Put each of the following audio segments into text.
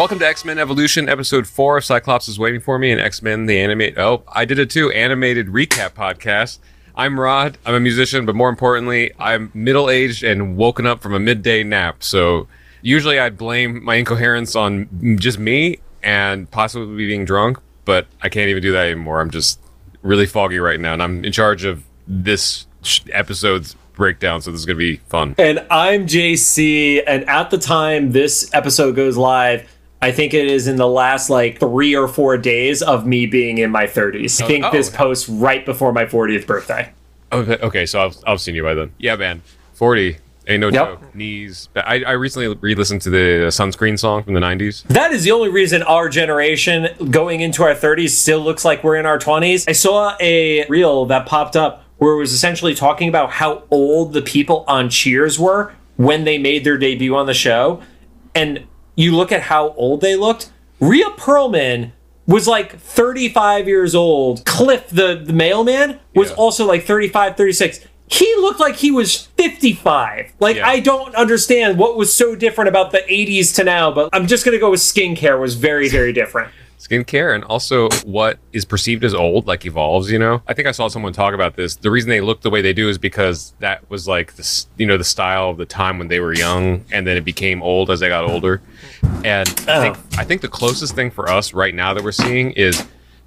Welcome to X Men Evolution, episode four of Cyclops is Waiting for Me, and X Men the animate. Oh, I did it too. Animated recap podcast. I'm Rod. I'm a musician, but more importantly, I'm middle aged and woken up from a midday nap. So usually I'd blame my incoherence on just me and possibly being drunk, but I can't even do that anymore. I'm just really foggy right now, and I'm in charge of this episode's breakdown. So this is gonna be fun. And I'm JC, and at the time this episode goes live, I think it is in the last like three or four days of me being in my 30s. I think oh. this post right before my 40th birthday. Okay, okay, so I've, I've seen you by then. Yeah, man. 40. Ain't no Yep. joke. Knees. I, I recently re-listened to the sunscreen song from the 90s. That is the only reason our generation going into our 30s still looks like we're in our 20s. I saw a reel that popped up where it was essentially talking about how old the people on Cheers were when they made their debut on the show. And you look at how old they looked. Rhea Perlman was like 35 years old. Cliff, the, the mailman, was Yeah. also like 35, 36. He looked like he was 55. Like, Yeah. I don't understand what was so different about the 80s to now, but I'm just going to go with skincare was very, very different. Skincare and also what is perceived as old, like evolves, you know? I think I saw someone talk about this. The reason they look the way they do is because that was like this, you know, the style of the time when they were young and then it became old as they got older. And I think I think the closest thing for us right now that we're seeing is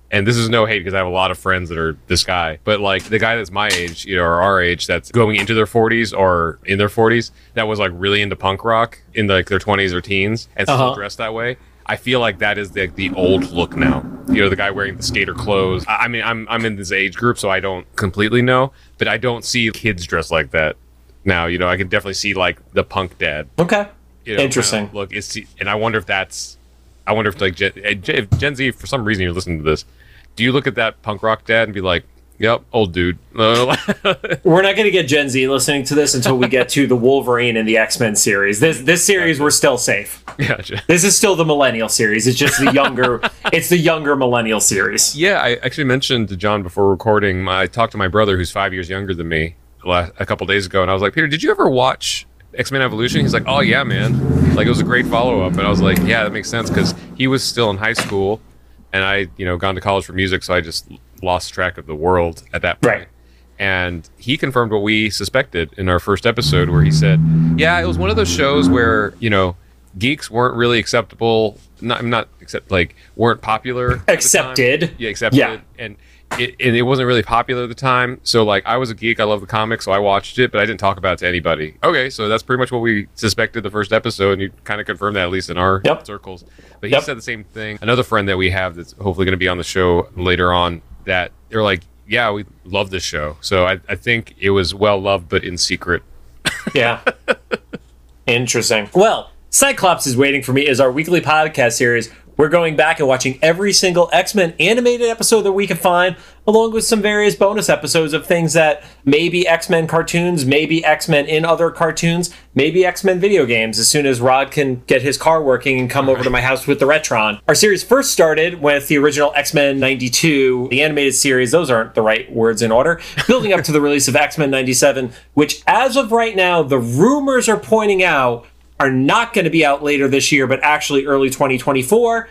and this is no hate because I have a lot of friends that are this guy, but like the guy that's my age, you know, or our age, that's going into their 40s or in their 40s, that was like really into punk rock in like their 20s or teens and still Uh-huh. dressed that way. I feel like that is the, the old look now. You know, the guy wearing the skater clothes. I I mean, I'm I'm in this age group, so I don't completely know, but I don't see kids dressed like that now. You know, I can definitely see like the punk dad. Okay. You know, Interesting. kinda Look, it's and I wonder if that's, I wonder if like Gen, if Gen Z for some reason you're listening to this, do you look at that punk rock dad and be like, "Yep, old dude." We're not going to get Gen Z listening to this until we get to the Wolverine and the X Men series. This this series, we're still safe. gotcha. This is still the Millennial series. It's just the younger. it's the younger Millennial series. Yeah, I actually mentioned to John before recording. My, I talked to my brother, who's five years younger than me, a couple days ago, and I was like, "Peter, did you ever watch X Men Evolution?" He's like, "Oh yeah, man! Like it was a great follow up." And I was like, "Yeah, that makes sense," because he was still in high school, and I, you know, gone to college for music, so I just lost track of the world at that point. Right. And he confirmed what we suspected in our first episode, where he said, "Yeah, it was one of those shows where you know." Geeks weren't really acceptable. Not, not accept like weren't popular. at the time. Accepted. Yeah, accepted. Yeah. And it, and it wasn't really popular at the time. So like I was a geek, I love the comics, so I watched it, but I didn't talk about it to anybody. Okay, so that's pretty much what we suspected the first episode, and you kind of confirmed that at least in our Yep. circles. But he Yep. said the same thing. Another friend that we have that's hopefully going to be on the show later on that they're like, yeah, we love this show. So I, I think it was well loved, but in secret. Yeah. Interesting. Well, Cyclops is Waiting for Me is our weekly podcast series. We're going back and watching every single X Men animated episode that we can find, along with some various bonus episodes of things that maybe X Men cartoons, maybe X Men in other cartoons, maybe X Men video games, as soon as Rod can get his car working and come over to my house with the Retron. Our series first started with the original X Men 92, the animated series, those aren't the right words in order, building up to the release of X Men 97, which, as of right now, the rumors are pointing out are not going to be out later this year, but actually early 2024.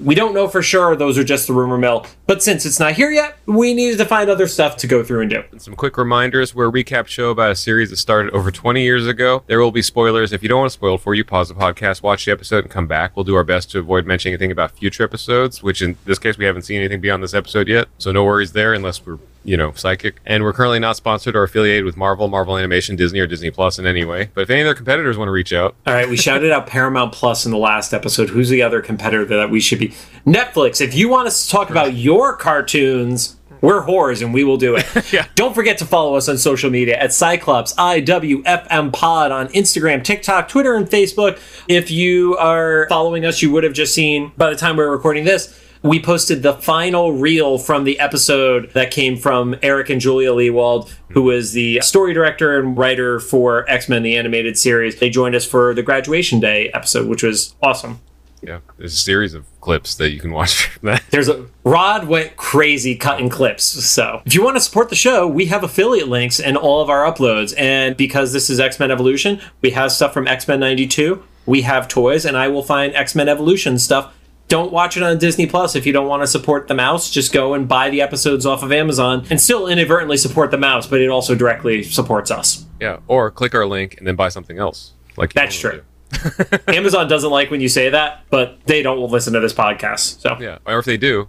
We don't know for sure. Those are just the rumor mill. But since it's not here yet, we needed to find other stuff to go through and do. Some quick reminders. We're a recap show about a series that started over 20 years ago. There will be spoilers. If you don't want to spoil for you, pause the podcast, watch the episode, and come back. We'll do our best to avoid mentioning anything about future episodes, which in this case, we haven't seen anything beyond this episode yet. So no worries there unless we're, you know, psychic. And we're currently not sponsored or affiliated with Marvel, Marvel Animation, Disney, or Disney Plus in any way. But if any of their competitors want to reach out, All right, we shouted out Paramount Plus in the last episode. Who's the other competitor that we should be? Netflix. If you want us to talk about your cartoons, we're whores and we will do it. Yeah. Don't forget to follow us on social media at Cyclops IWFM Pod on Instagram, TikTok, Twitter, and Facebook. If you are following us, you would have just seen by the time we we're recording this. We posted the final reel from the episode that came from Eric and Julia Lewald, who was the story director and writer for X Men the Animated Series. They joined us for the graduation day episode, which was awesome. yeah, there's a series of clips that you can watch. There's a Rod went crazy cutting clips. So if you want to support the show, we have affiliate links in all of our uploads. And because this is X Men Evolution, we have stuff from X Men '92. we have toys, and I will find X Men Evolution stuff. Don't watch it on Disney Plus if you don't want to support the mouse. Just go and buy the episodes off of Amazon and still inadvertently support the mouse, but it also directly supports us. Yeah, or click our link and then buy something else. Like That's true. Amazon doesn't like when you say that, but they don't listen to this podcast. So. Yeah, or if they do,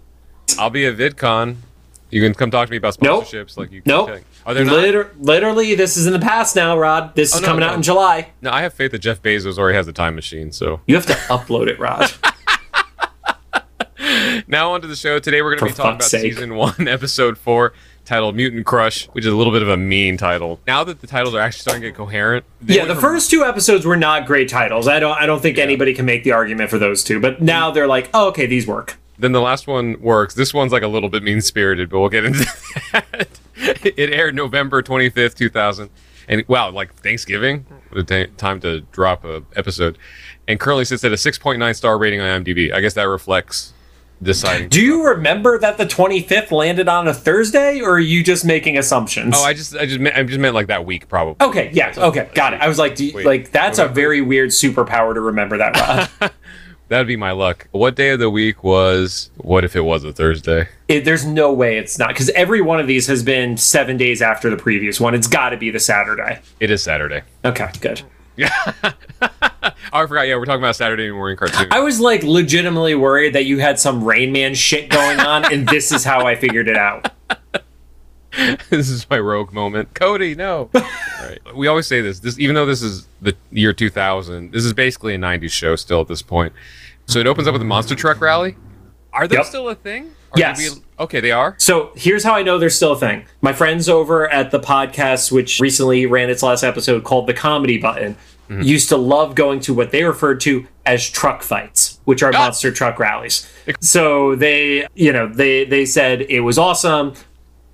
I'll be at VidCon. You can come talk to me about Nope. sponsorships. Like you. Nope. Are there not? Liter- literally, this is in the past now, Rod. This oh, is Oh, no, coming out in July. No, I have faith that Jeff Bezos already has a time machine. So You have to upload it, Rod. now onto the show. Today we're going to be talking about sake. season one, episode four, titled "Mutant Crush," which is a little bit of a mean title. Now that the titles are actually starting to get coherent, yeah, the from- first two episodes were not great titles. I don't I don't think anybody can make the argument for those two. But now they're like, oh, okay, these work. Then the last one works. This one's like a little bit mean spirited, but we'll get into that. it aired November 25th, 2000. And wow, like Thanksgiving, what a ta- time to drop a episode. And currently sits at a 6.9 star rating on IMDb. I guess that reflects deciding. Do you remember that the 25th landed on a Thursday, or are you just making assumptions? oh, I just, I just, meant, I just meant like that week, probably. okay, yeah, okay, got it. I was like, you- Wait, like that's a very weird superpower to remember that, That'd be my luck. What day of the week was? What if it was a Thursday? it, there's no way it's not because every one of these has been seven days after the previous one. It's got to be the Saturday. It is Saturday. Okay, good. Yeah. oh, I forgot. Yeah, we're talking about Saturday morning cartoon. I was like legitimately worried that you had some Rain Man shit going on, and this is how I figured it out. this is my rogue moment. Cody, no. right. We always say this. This even though this is the year 2000, this is basically a 90s show still at this point. So it opens up with a monster truck rally. Are they Yep. still a thing? Did Yes. we- okay, they are. So here's how I know they're still a thing. My friends over at the podcast, which recently ran its last episode called The Comedy Button, used to love going to what they referred to as truck fights, which are Ah. monster truck rallies. So they, you know, they they said it was awesome.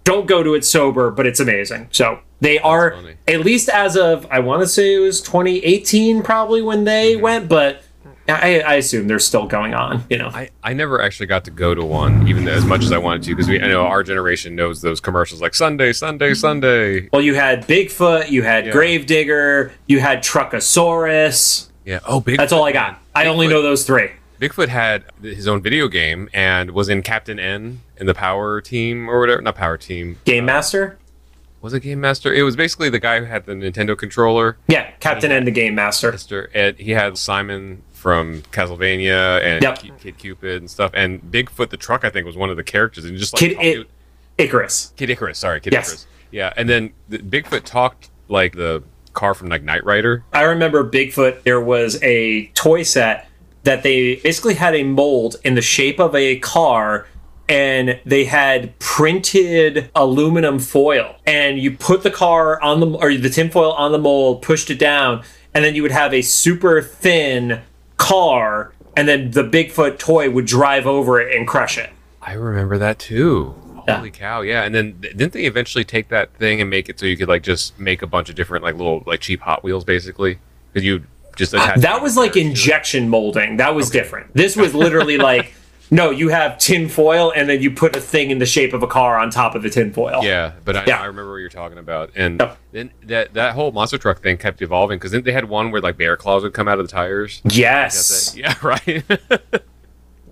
Don't go to it sober, but it's amazing. So they are funny. at least as of I want to say it was 2018 probably when they Mm-hmm. went, but I, I assume they're still going on. You know, I, I never actually got to go to one, even as much as I wanted to, because we I know our generation knows those commercials like Sunday, Sunday, Sunday. Well, you had Bigfoot, you had Yeah. Gravedigger, you had Truckosaurus. Yeah. Oh, Bigfoot. That's all I got. I only know those three. Bigfoot had his own video game and was in Captain N in the Power Team or whatever. Not Power Team. Game uh, Master? Was it Game Master? It was basically the guy who had the Nintendo controller. Yeah, Captain N the Game Master. Mr. Ed, he had Simon from Castlevania and Yep. Ki- Kid Cupid and stuff. And Bigfoot the truck, I think, was one of the characters. And just like Kid, I- Icarus. Kid Icarus, sorry, Kid Yes. Icarus. Yeah, and then the, Bigfoot talked like the car from like Knight Rider. I remember Bigfoot, there was a toy set that they basically had a mold in the shape of a car and they had printed aluminum foil and you put the car on the or the tinfoil on the mold pushed it down and then you would have a super thin car and then the bigfoot toy would drive over it and crush it I remember that too. Yeah. Holy cow! Yeah, and then didn't they eventually take that thing and make it so you could like just make a bunch of different like little like cheap Hot Wheels basically because you just uh, attach that was like injection molding that was different this was literally like no you have tin foil and then you put a thing in the shape of a car on top of the tin foil Yeah, but I, Yeah. I remember what you're talking about, and Yep. then that that whole monster truck thing kept evolving because then they had one where like bear claws would come out of the tires. yes Yeah, right.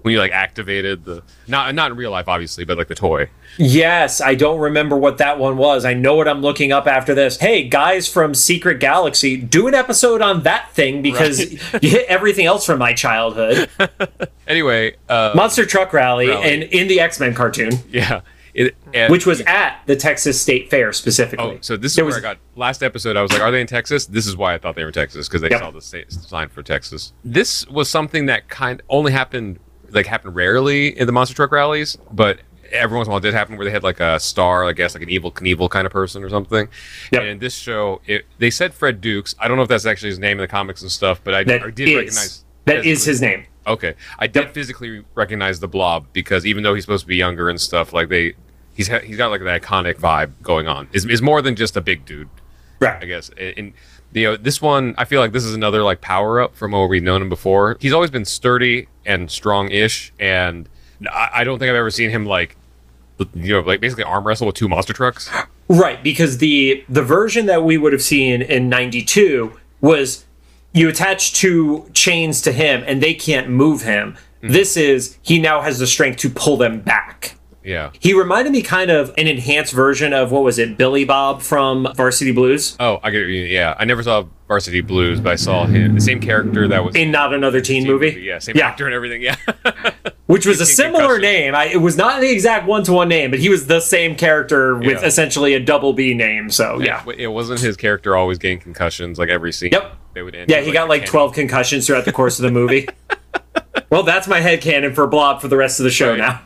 when you like activated the not not in real life, obviously, but like the toy. Yes, I don't remember what that one was. I know what I'm looking up after this. Hey, guys from Secret Galaxy, do an episode on that thing because you hit everything else from my childhood. Anyway, uh, Monster Truck Rally, Rally. and in the X Men cartoon, yeah, it, and, which was at the Texas State Fair specifically. Oh, so this is There where was- I got last episode. I was like, "Are they in Texas?" This is why I thought they were in Texas because they Yep. saw the state, sign for Texas. This was something that kind only happened like happened rarely in the monster truck rallies, but every once in a while it did happen where they had like a star, I guess, like an Evel Knievel kind of person or something. Yep. And in this show, it, they said Fred Dukes. I don't know if that's actually his name in the comics and stuff, but I, That I did is- recognize that is his name. Okay, I did Yep. physically recognize the Blob because even though he's supposed to be younger and stuff, like they, he's he's got like that iconic vibe going on. Is is more than just a big dude, Right. I guess. And, and you uh, know, this one, I feel like this is another like power up from where we've known him before. He's always been sturdy and strong-ish, and I, I don't think I've ever seen him like, you know, like basically arm wrestle with two monster trucks. Right, because the the version that we would have seen in '92 was you attach two chains to him and they can't move him. Mm-hmm. This is he now has the strength to pull them back. Yeah. He reminded me kind of an enhanced version of what was it, Billy Bob from Varsity Blues? Oh, I get you. Yeah, I never saw Varsity Blues, but I saw him, the same character that was In not another teen, movie. Yeah, same Yeah. actor and everything. Yeah. which was a similar Concussion. name. I, it was not the exact one to one name, but he was the same character with Yeah. essentially a double B name. So yeah, It, it wasn't his character always getting concussions like every scene. Yep. They would end yeah, he got like twelve concussions throughout the course of the movie. well, that's my head headcanon for Blob for the rest of the show Right. now.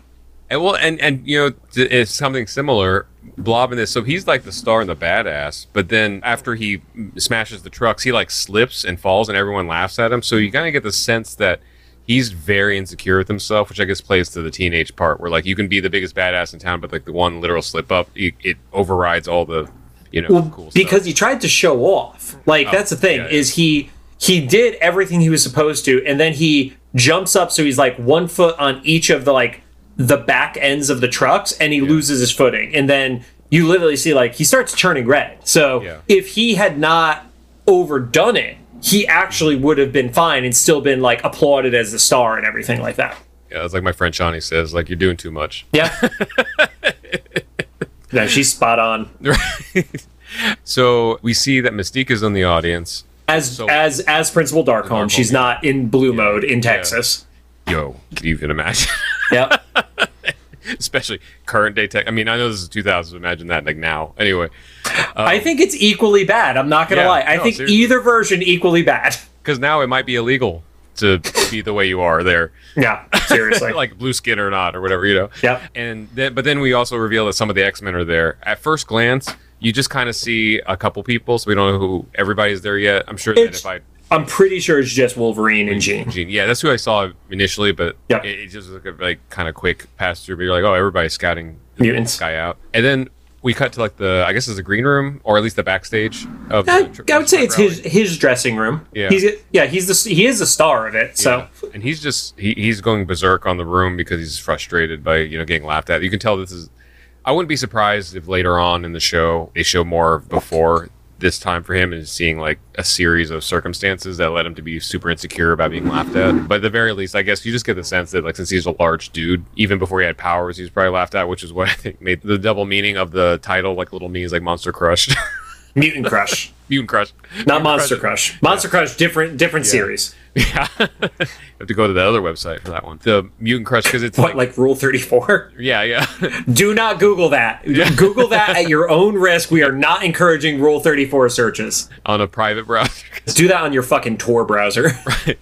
And well, and and you know, it's something similar. Blob in this, so he's like the star and the badass. But then after he smashes the trucks, he like slips and falls, and everyone laughs at him. So you kind of get the sense that he's very insecure with himself, which I guess plays to the teenage part, where like you can be the biggest badass in town, but like the one literal slip up, it, it overrides all the, you know, Well, cool stuff. because he tried to show off. Like Oh, that's the thing yeah, yeah. is he he did everything he was supposed to, and then he jumps up so he's like one foot on each of the like the back ends of the trucks, and he loses his footing, and then you literally see like he starts turning red. So Yeah. if he had not overdone it, he actually would have been fine and still been like applauded as the star and everything like that. yeah, it's like my friend Shawnee says, like you're doing too much. Yeah. no, she's spot on. Right. so we see that Mystique is in the audience. As So- as as Principal Darkholme, Darkholme, she's yeah. not in blue mode in Texas. Yo, can you can imagine. Yep. especially current day tech. I mean, I know this is 2000. Imagine that like now. Anyway, I um, think it's equally bad. I'm not gonna Yeah, lie. I no, think seriously. either version equally bad. because now it might be illegal to be the way you are there, Yeah, seriously. like blue skin or not or whatever, you know. Yeah. And then, but then we also reveal that some of the X Men are there. At first glance, you just kind of see a couple people, so we don't know who everybody's there yet. I'm sure that if I I'm pretty sure it's just Wolverine and Jean. Gene. Yeah, that's who I saw initially, but Yeah. it, it just was like, a, like kind of quick pass through. But you're like, oh, everybody's scouting this Mutants. guy out, and then we cut to like the I guess it's the green room or at least the backstage of. I, the I would say it's rally. his his dressing room. Yeah. He's yeah he's the he is the star of it. So Yeah. and he's just he, he's going berserk on the room because he's frustrated by you know getting laughed at. You can tell this is. I wouldn't be surprised if later on in the show they show more before this time for him and seeing like a series of circumstances that led him to be super insecure about being laughed at. But at the very least, I guess you just get the sense that like since he's a large dude, even before he had powers, he was probably laughed at, which is what I think made the double meaning of the title like little means like Monster Crush, Mutant Crush, Mutant Crush, not Mutant Monster Crush. Monster Crush, different different series. Yeah, you have to go to the other website for that one. The Mutant Crush because it's What like Rule Thirty Four? yeah, yeah. Do not Google that. Google that at your own risk. We are not encouraging Rule Thirty Four searches. on a private browser. Do that on your fucking Tor browser. Right.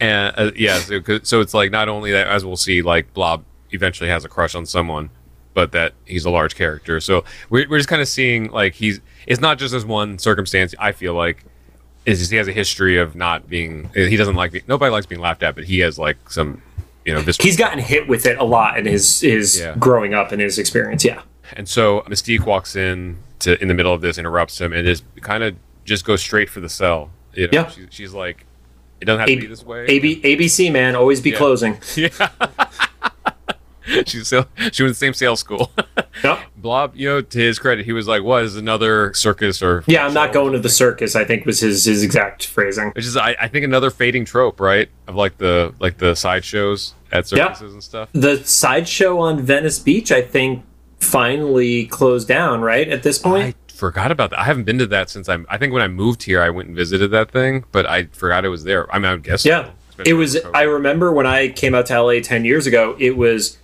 and uh, yeah, so, so it's like not only that, as we'll see, like Blob eventually has a crush on someone, but that he's a large character. So we're, we're just kind of seeing like he's it's not just as one circumstance. I feel like is just he has a history of not being. He doesn't like being, nobody likes being laughed at, but he has like some you know this. He's gotten hit with it a lot in his his Yeah. growing up and his experience. Yeah. And so Mystique walks in to in the middle of this, interrupts him, and just kind of just goes straight for the cell. You know, Yeah. she, she's like, it doesn't have to be this way. AB, ABC man, always be Yeah. closing. Yeah. She's so, she went to the same sales school. Yep. Blob, you know, to his credit, he was like, "What is another circus or?" Yeah, I'm not going to the circus. I think was his his exact phrasing. Which is, I, I think, another fading trope, right? Of like the like the sideshows at circuses and stuff. The sideshow on Venice Beach, I think, finally closed down. Right at this point. I forgot about that. I haven't been to that since I'm. I think when I moved here, I went and visited that thing, but I forgot it was there. I mean, I would guess. Yeah. especially It was. I remember when I came out to LA 10 years ago, it was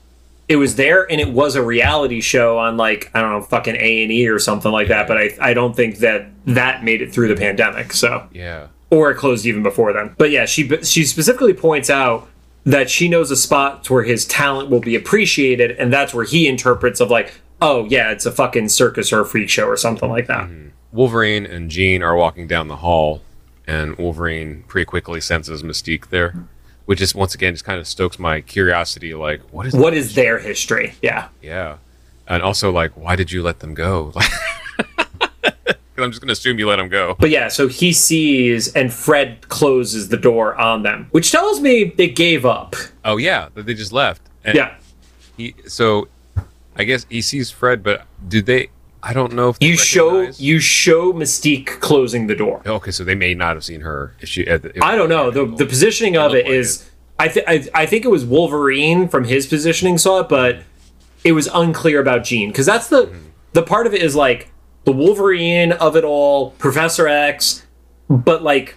it was there and it was a reality show on like I don't know, fucking A&E or something like that, but I I don't think that that made it through the pandemic. So, yeah. or it closed even before then. But yeah, she she specifically points out that she knows a spot where his talent will be appreciated and that's where he interprets of like, "Oh, yeah, it's a fucking circus or a freak show or something like that." Mm-hmm. Wolverine and Jean are walking down the hall, and Wolverine pretty quickly senses Mystique there, which is once again just kind of stokes my curiosity. Like, what is What is their history? Yeah. Yeah, and also like, why did you let them go? Like, I'm just gonna assume you let them go. But yeah, so he sees and Fred closes the door on them, which tells me they gave up. Oh yeah, that they just left. And Yeah. He so, I guess he sees Fred, but do they? I don't know if You show you show Mystique closing the door. Okay, so they may not have seen her if she. If, I don't know. The the positioning of it is, like is I I think it was Wolverine from his positioning saw it, but it was unclear about Jean because that's the mm-hmm. the part of it is like the Wolverine of it all, Professor X, but like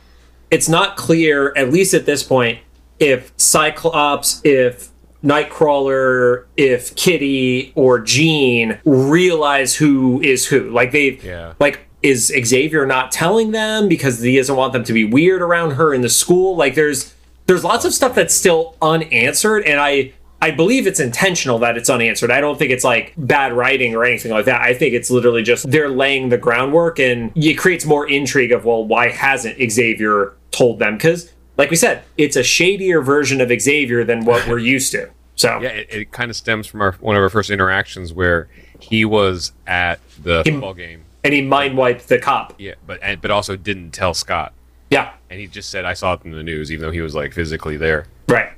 it's not clear at least at this point if Cyclops, if Nightcrawler, if Kitty or Jean realize who is who. Like they Yeah. like is Xavier not telling them because he doesn't want them to be weird around her in the school? Like there's there's lots of stuff that's still unanswered and I I believe it's intentional that it's unanswered. I don't think it's like bad writing or anything like that. I think it's literally just they're laying the groundwork and it creates more intrigue of well, why hasn't Xavier told them? Because like we said, it's a shadier version of Xavier than what we're used to. So Yeah, it, it kind of stems from our one of our first interactions where he was at the football game. and he mind wiped the cop. Yeah, but and, but also didn't tell Scott, Yeah. and he just said I saw it in the news, even though he was like physically there. Right.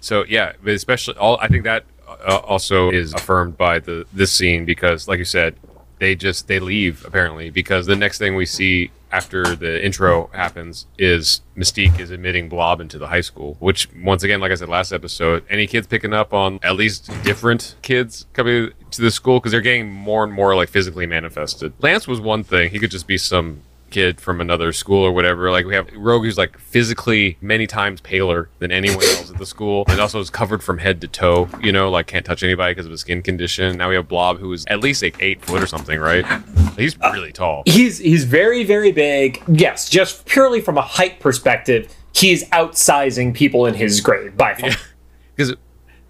So yeah, but especially all I think that uh, also is affirmed by the this scene because, like you said, they just they leave apparently because the next thing we see after the intro happens is Mystique is admitting Blob into the high school, which once again, like I said last episode, any kids picking up on at least different kids coming to the school because they're getting more and more like physically manifested. Lance was one thing; he could just be some kid from another school or whatever. Like we have Rogue who's like physically many times paler than anyone else at the school, and also is covered from head to toe. You know, like can't touch anybody because of his skin condition. Now we have Blob who is at least like eight foot or something, right? He's really tall. He's he's very very big. Yes, just purely from a height perspective, he's outsizing people in his grade by far. Because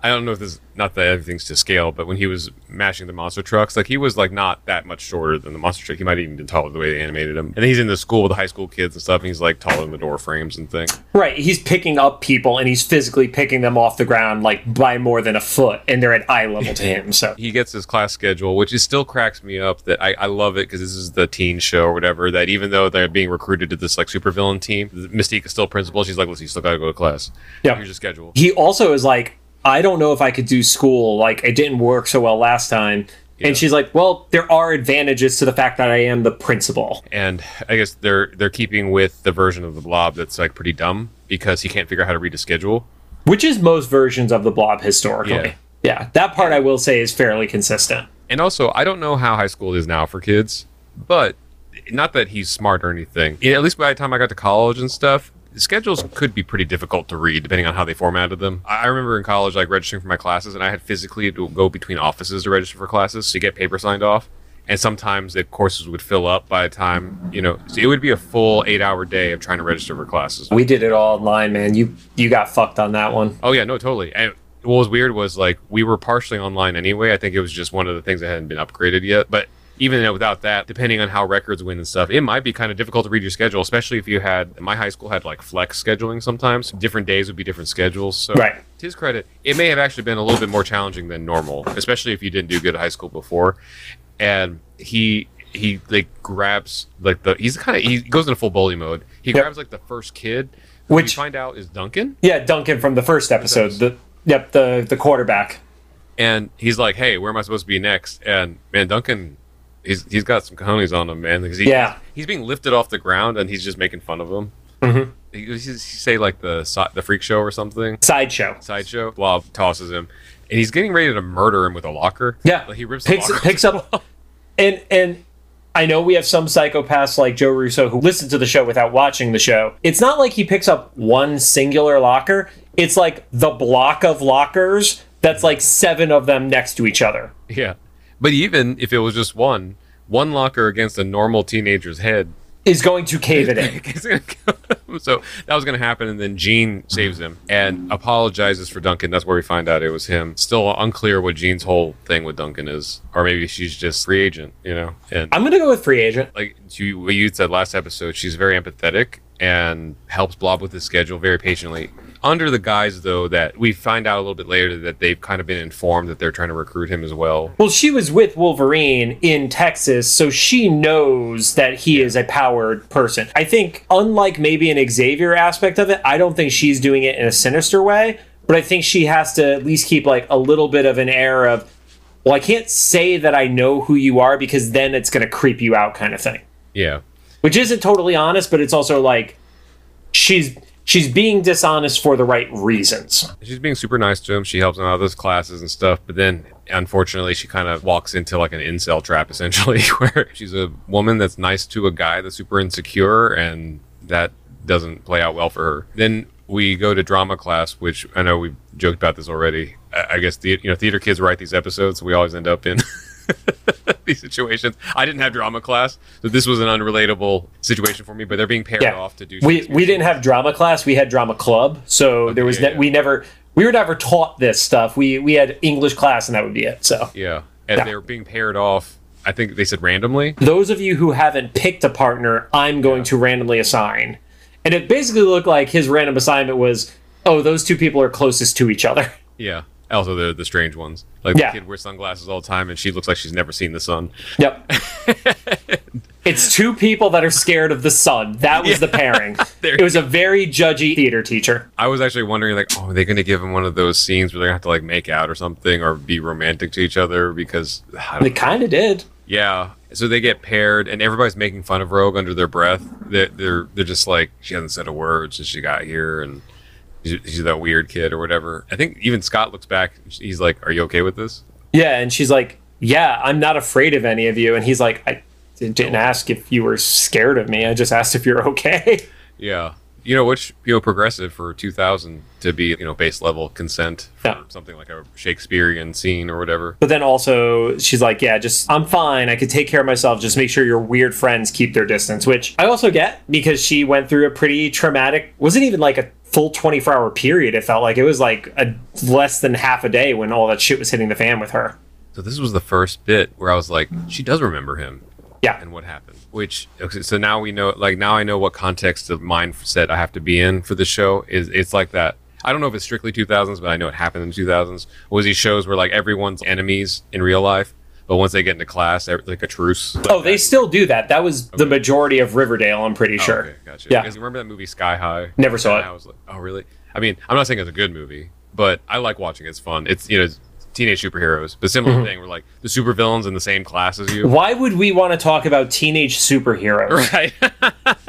I don't know if this not that everything's to scale, but when he was mashing the monster trucks, like he was like not that much shorter than the monster truck. He might have even been taller the way they animated him. And he's in the school with the high school kids and stuff, and he's like taller than the door frames and things. Right, he's picking up people and he's physically picking them off the ground like by more than a foot, and they're at eye level to him. So he gets his class schedule, which is still cracks me up. That I, I love it because this is the teen show or whatever. That even though they're being recruited to this like supervillain team, Mystique is still principal. She's like, listen, you still gotta go to class. Yeah. here's your schedule. he also is like, I don't know if I could do school. Like it didn't work so well last time. Yeah. And she's like, "Well, there are advantages to the fact that I am the principal." and I guess they're they're keeping with the version of the Blob that's like pretty dumb because he can't figure out how to read a schedule. which is most versions of the blob historically. Yeah. Yeah, that part I will say is fairly consistent. And also, I don't know how high school is now for kids, but not that he's smart or anything. At least by the time I got to college and stuff, schedules could be pretty difficult to read depending on how they formatted them. I remember in college, like registering for my classes, and I had physically to go between offices to register for classes to get paper signed off. And sometimes the courses would fill up by the time, you know, so it would be a full eight hour day of trying to register for classes. We did it all online, man. You you got fucked on that one. Oh, yeah, no, totally. And what was weird was like we were partially online anyway. I think it was just one of the things that hadn't been upgraded yet. But even without that, depending on how records win and stuff, it might be kind of difficult to read your schedule, especially if you had my high school had like flex scheduling sometimes. Different days would be different schedules. So Right. to his credit, it may have actually been a little bit more challenging than normal, especially if you didn't do good at high school before. And he he like grabs like the he's kind of he goes into full bully mode. He Yep. grabs like the first kid, Which- we find out is Duncan. Yeah, Duncan from the first episode. The yep, the the quarterback. and he's like, "Hey, where am I supposed to be next?" And man, Duncan, he's he's got some cojones on him, man. Because he, Yeah. he's being lifted off the ground, and he's just making fun of him. Mhm. He, he, say like the the freak show or something Sideshow. sideshow. Blob tosses him, and he's getting ready to murder him with a locker. Yeah, like he rips picks the picks up, and and I know we have some psychopaths like Joe Russo who listen to the show without watching the show. It's not like he picks up one singular locker. It's like the block of lockers that's like seven of them next to each other. yeah, but even if it was just one, one locker against a normal teenager's head. Is going to cave it in. It's gonna kill him. so that was going to happen, and then Jean saves him and apologizes for Duncan. That's where we find out it was him. Still unclear what Jean's whole thing with Duncan is, or maybe she's just free agent, you know. And I'm gonna go with free agent. like you, what you said last episode, she's very empathetic and helps Blob with his schedule very patiently. Under the guise, though, that we find out a little bit later that they've kind of been informed that they're trying to recruit him as well. Well, she was with Wolverine in Texas, so she knows that he is a powered person. I think, unlike maybe an Xavier aspect of it, I don't think she's doing it in a sinister way, but I think she has to at least keep like a little bit of an air of, well, I can't say that I know who you are because then it's going to creep you out, kind of thing. Yeah. Which isn't totally honest, but it's also like she's she's being dishonest for the right reasons. She's being super nice to him. She helps him out with his classes and stuff. But then, unfortunately, she kind of walks into like an incel trap, essentially, where she's a woman that's nice to a guy that's super insecure, and that doesn't play out well for her. Then we go to drama class, which I know we've joked about this already. I, I guess the you know theater kids write these episodes, so we always end up in. these situations. I didn't have drama class, so this was an unrelatable situation for me. But they're being paired Yeah. off to do. We we didn't have drama class. We had drama club. So there was yeah, ne- yeah. we never we were never taught this stuff. We we had English class and that would be it. So Yeah, and they were being paired off. I think they said randomly. those of you who haven't picked a partner, I'm going to randomly assign. And it basically looked like his random assignment was, oh, those two people are closest to each other. Yeah. Also, the the strange ones. Like Yeah. the kid wears sunglasses all the time, and she looks like she's never seen the sun. Yep. it's two people that are scared of the sun. That was the pairing. It was a very judgy theater teacher. I was actually wondering, like, oh, are they going to give him one of those scenes where to have to like make out or something, or be romantic to each other? Because They kind of did. yeah. So they get paired, and everybody's making fun of Rogue under their breath. They're they're, they're just like, she hasn't said a word since she got here, and she's, she's that weird kid or whatever. I think even Scott looks back. He's like, "Are you okay with this?" Yeah, and she's like, "Yeah, I'm not afraid of any of you." And he's like, "I didn't ask if you were scared of me. I just asked if you're okay." Yeah. You know, which, you know, progressive for 2000 to be, you know, base level consent for Yeah. something like a Shakespearean scene or whatever. But then also, she's like, "Yeah, just I'm fine. I could take care of myself. Just make sure your weird friends keep their distance." Which I also get because she went through a pretty traumatic. Wasn't even like a full 24 hour period. It felt like it was like a less than half a day when all that shit was hitting the fan with her. So this was the first bit where I was like, she does remember him Yeah, and what happened. Which, okay, so now we know, like, now I know what context of mindset I have to be in for the show. Is It's like that. I don't know if it's strictly 2000s, but I know it happened in the 2000s. Was these shows where, like, everyone's enemies in real life, but once they get into class, like a truce? Oh, they still do that. That was the majority of Riverdale. I'm pretty Oh, sure. Okay, gotcha. Yeah. Because you remember that movie Sky High? Never saw And it. I was like, oh, really? I mean, I'm not saying it's a good movie, but I like watching it. It's fun. It's, you know, it's teenage superheroes. But similar Mm-hmm. thing where, like, the supervillains in the same class as you. Why would we want to talk about teenage superheroes? Right.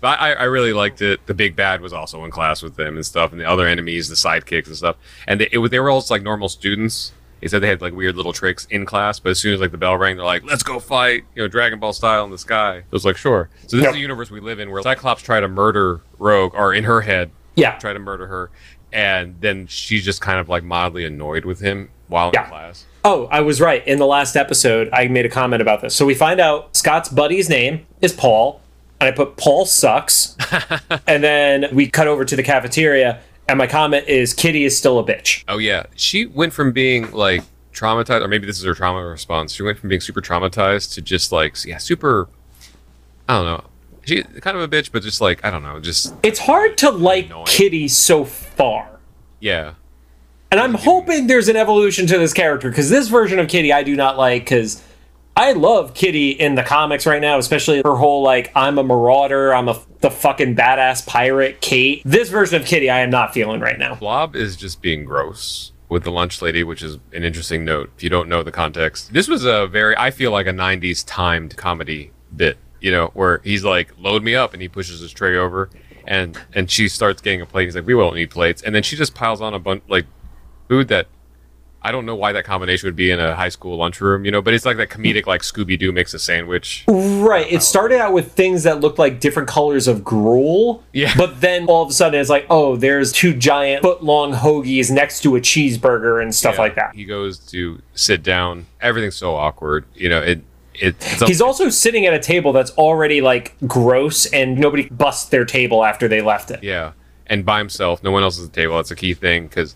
but I, I really liked it. The big bad was also in class with them and stuff, and the other enemies, the sidekicks and stuff. And they, it, they were all just like normal students. They said they had like weird little tricks in class, but as soon as like the bell rang, they're like, "Let's go fight!" You know, Dragon Ball style in the sky. It was like, sure. So this Yep. is the universe we live in, where Cyclops try to murder Rogue, or in her head, Yeah. try to murder her, and then she's just kind of like mildly annoyed with him while in class. Oh, I was right. In the last episode, I made a comment about this. So we find out Scott's buddy's name is Paul, and I put Paul sucks. and then we cut over to the cafeteria, and my comment is Kitty is still a bitch. Oh yeah, she went from being like traumatized, or maybe this is her trauma response. She went from being super traumatized to just like yeah, super. I don't know. She kind of a bitch, but just like I don't know, just It's hard to like Annoying. Kitty so far. yeah, And I'm hoping there's an evolution to this character because this version of Kitty I do not like because I love Kitty in the comics right now, especially her whole like I'm a marauder, I'm a the fucking badass pirate, Kate. This version of Kitty I am not feeling right now. Blob is just being gross with the lunch lady, which is an interesting note if you don't know the context. This was a very, I feel like a '90s timed comedy bit, you know, where he's like, "Load me up," and he pushes his tray over, and and she starts getting a plate. He's like, "We won't need plates," and then she just piles on a bunch like food that. I don't know why that combination would be in a high school lunchroom, you know, but it's like that comedic, like Scooby Doo makes a sandwich. Right. It started out with things that looked like different colors of gruel. Yeah. But then all of a sudden it's like, oh, there's two giant foot long hoagies next to a cheeseburger and stuff Yeah. like that. He goes to sit down. Everything's so awkward, you know. It it. It's He's also sitting at a table that's already like gross and nobody busts their table after they left it. Yeah, and by himself, no one else is at the table. That's a key thing because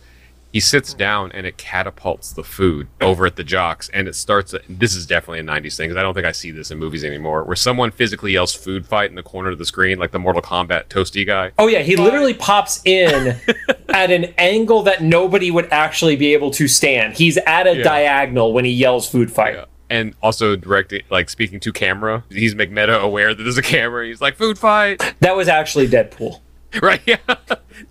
he sits down and it catapults the food over at the jocks, and it starts. This is definitely a '90s thing because I don't think I see this in movies anymore, where someone physically yells "food fight" in the corner of the screen, like the Mortal Kombat toasty guy. Oh yeah, he literally pops in at an angle that nobody would actually be able to stand. He's at a Yeah. diagonal when he yells food fight. Yeah. And also directing, like speaking to camera. He's McMeta aware that there's a camera. He's like, "Food fight." That was actually Deadpool. right? Yeah,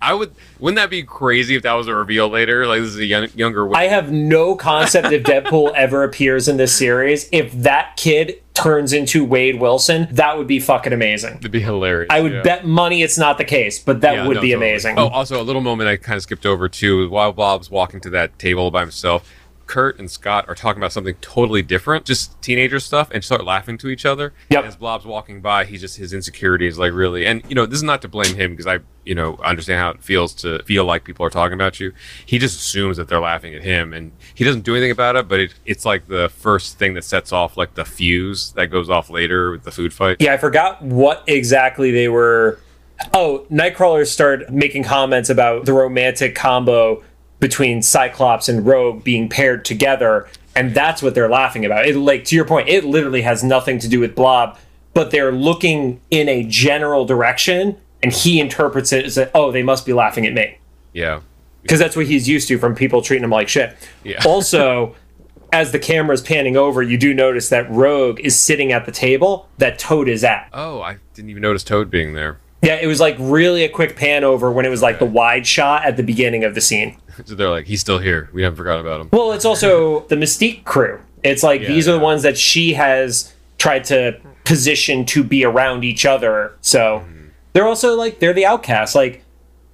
I would. Wouldn't that be crazy if that was a reveal later? Like this is a young, younger. I have no concept if Deadpool ever appears in this series. If that kid turns into Wade Wilson, that would be fucking amazing. It'd be hilarious. I would yeah. bet money it's not the case, but that Yeah, would no, be totally. amazing. Oh, also a little moment I kind of skipped over too. While Bob's walking to that table by himself, Kurt and Scott are talking about something totally different, just teenager stuff, and start laughing to each other. Yep. As Blob's walking by, he just his insecurity is like really, and you know, this is not to blame him because I, you know, understand how it feels to feel like people are talking about you. He just assumes that they're laughing at him, and he doesn't do anything about it. But it, it's like the first thing that sets off like the fuse that goes off later with the food fight. Yeah, I forgot what exactly they were. Oh, Nightcrawlers started making comments about the romantic combo between Cyclops and Rogue being paired together, and that's what they're laughing about. It, like to your point, it literally has nothing to do with Blob, but they're looking in a general direction, and he interprets it as, a, "Oh, they must be laughing at me," Yeah. because that's what he's used to from people treating him like shit. Yeah. Also. As the camera's panning over, you do notice that Rogue is sitting at the table that Toad is at. Oh, I didn't even notice Toad being there. Yeah, it was like really a quick pan over when it was like the wide shot at the beginning of the scene. So they're like, he's still here. We haven't forgotten about him. Well, it's also the Mystique crew. It's like Yeah, these are the ones that she has tried to position to be around each other. So Mm-hmm. they're also like they're the outcasts. Like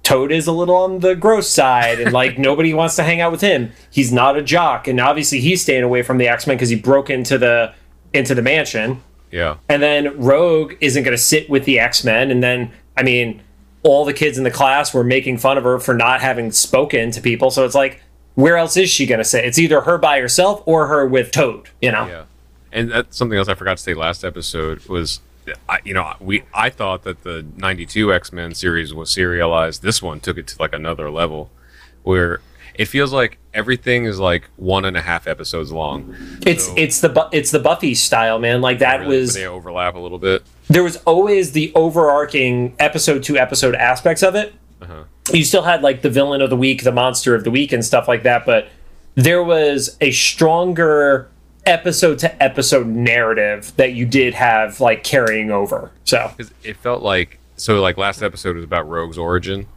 Toad is a little on the gross side, and like nobody wants to hang out with him. He's not a jock, and obviously he's staying away from the X Men because he broke into the into the mansion. Yeah. And then Rogue isn't going to sit with the X Men. And then, I mean, all the kids in the class were making fun of her for not having spoken to people. So it's like, where else is she going to sit? It's either her by herself or her with Toad, you know? Yeah, and that's something else I forgot to say last episode was, I, you know, we I thought that the '92 X Men series was serialized. This one took it to like another level, where it feels like everything is like one and a half episodes long. It's So- it's the it's the Buffy style, man. Like that Really, was they overlap a little bit. There was always the overarching episode to episode aspects of it. Uh-huh. You still had like the villain of the week, the monster of the week, and stuff like that, but there was a stronger episode to episode narrative that you did have like carrying over. So because it felt like so like last episode was about rogue's origin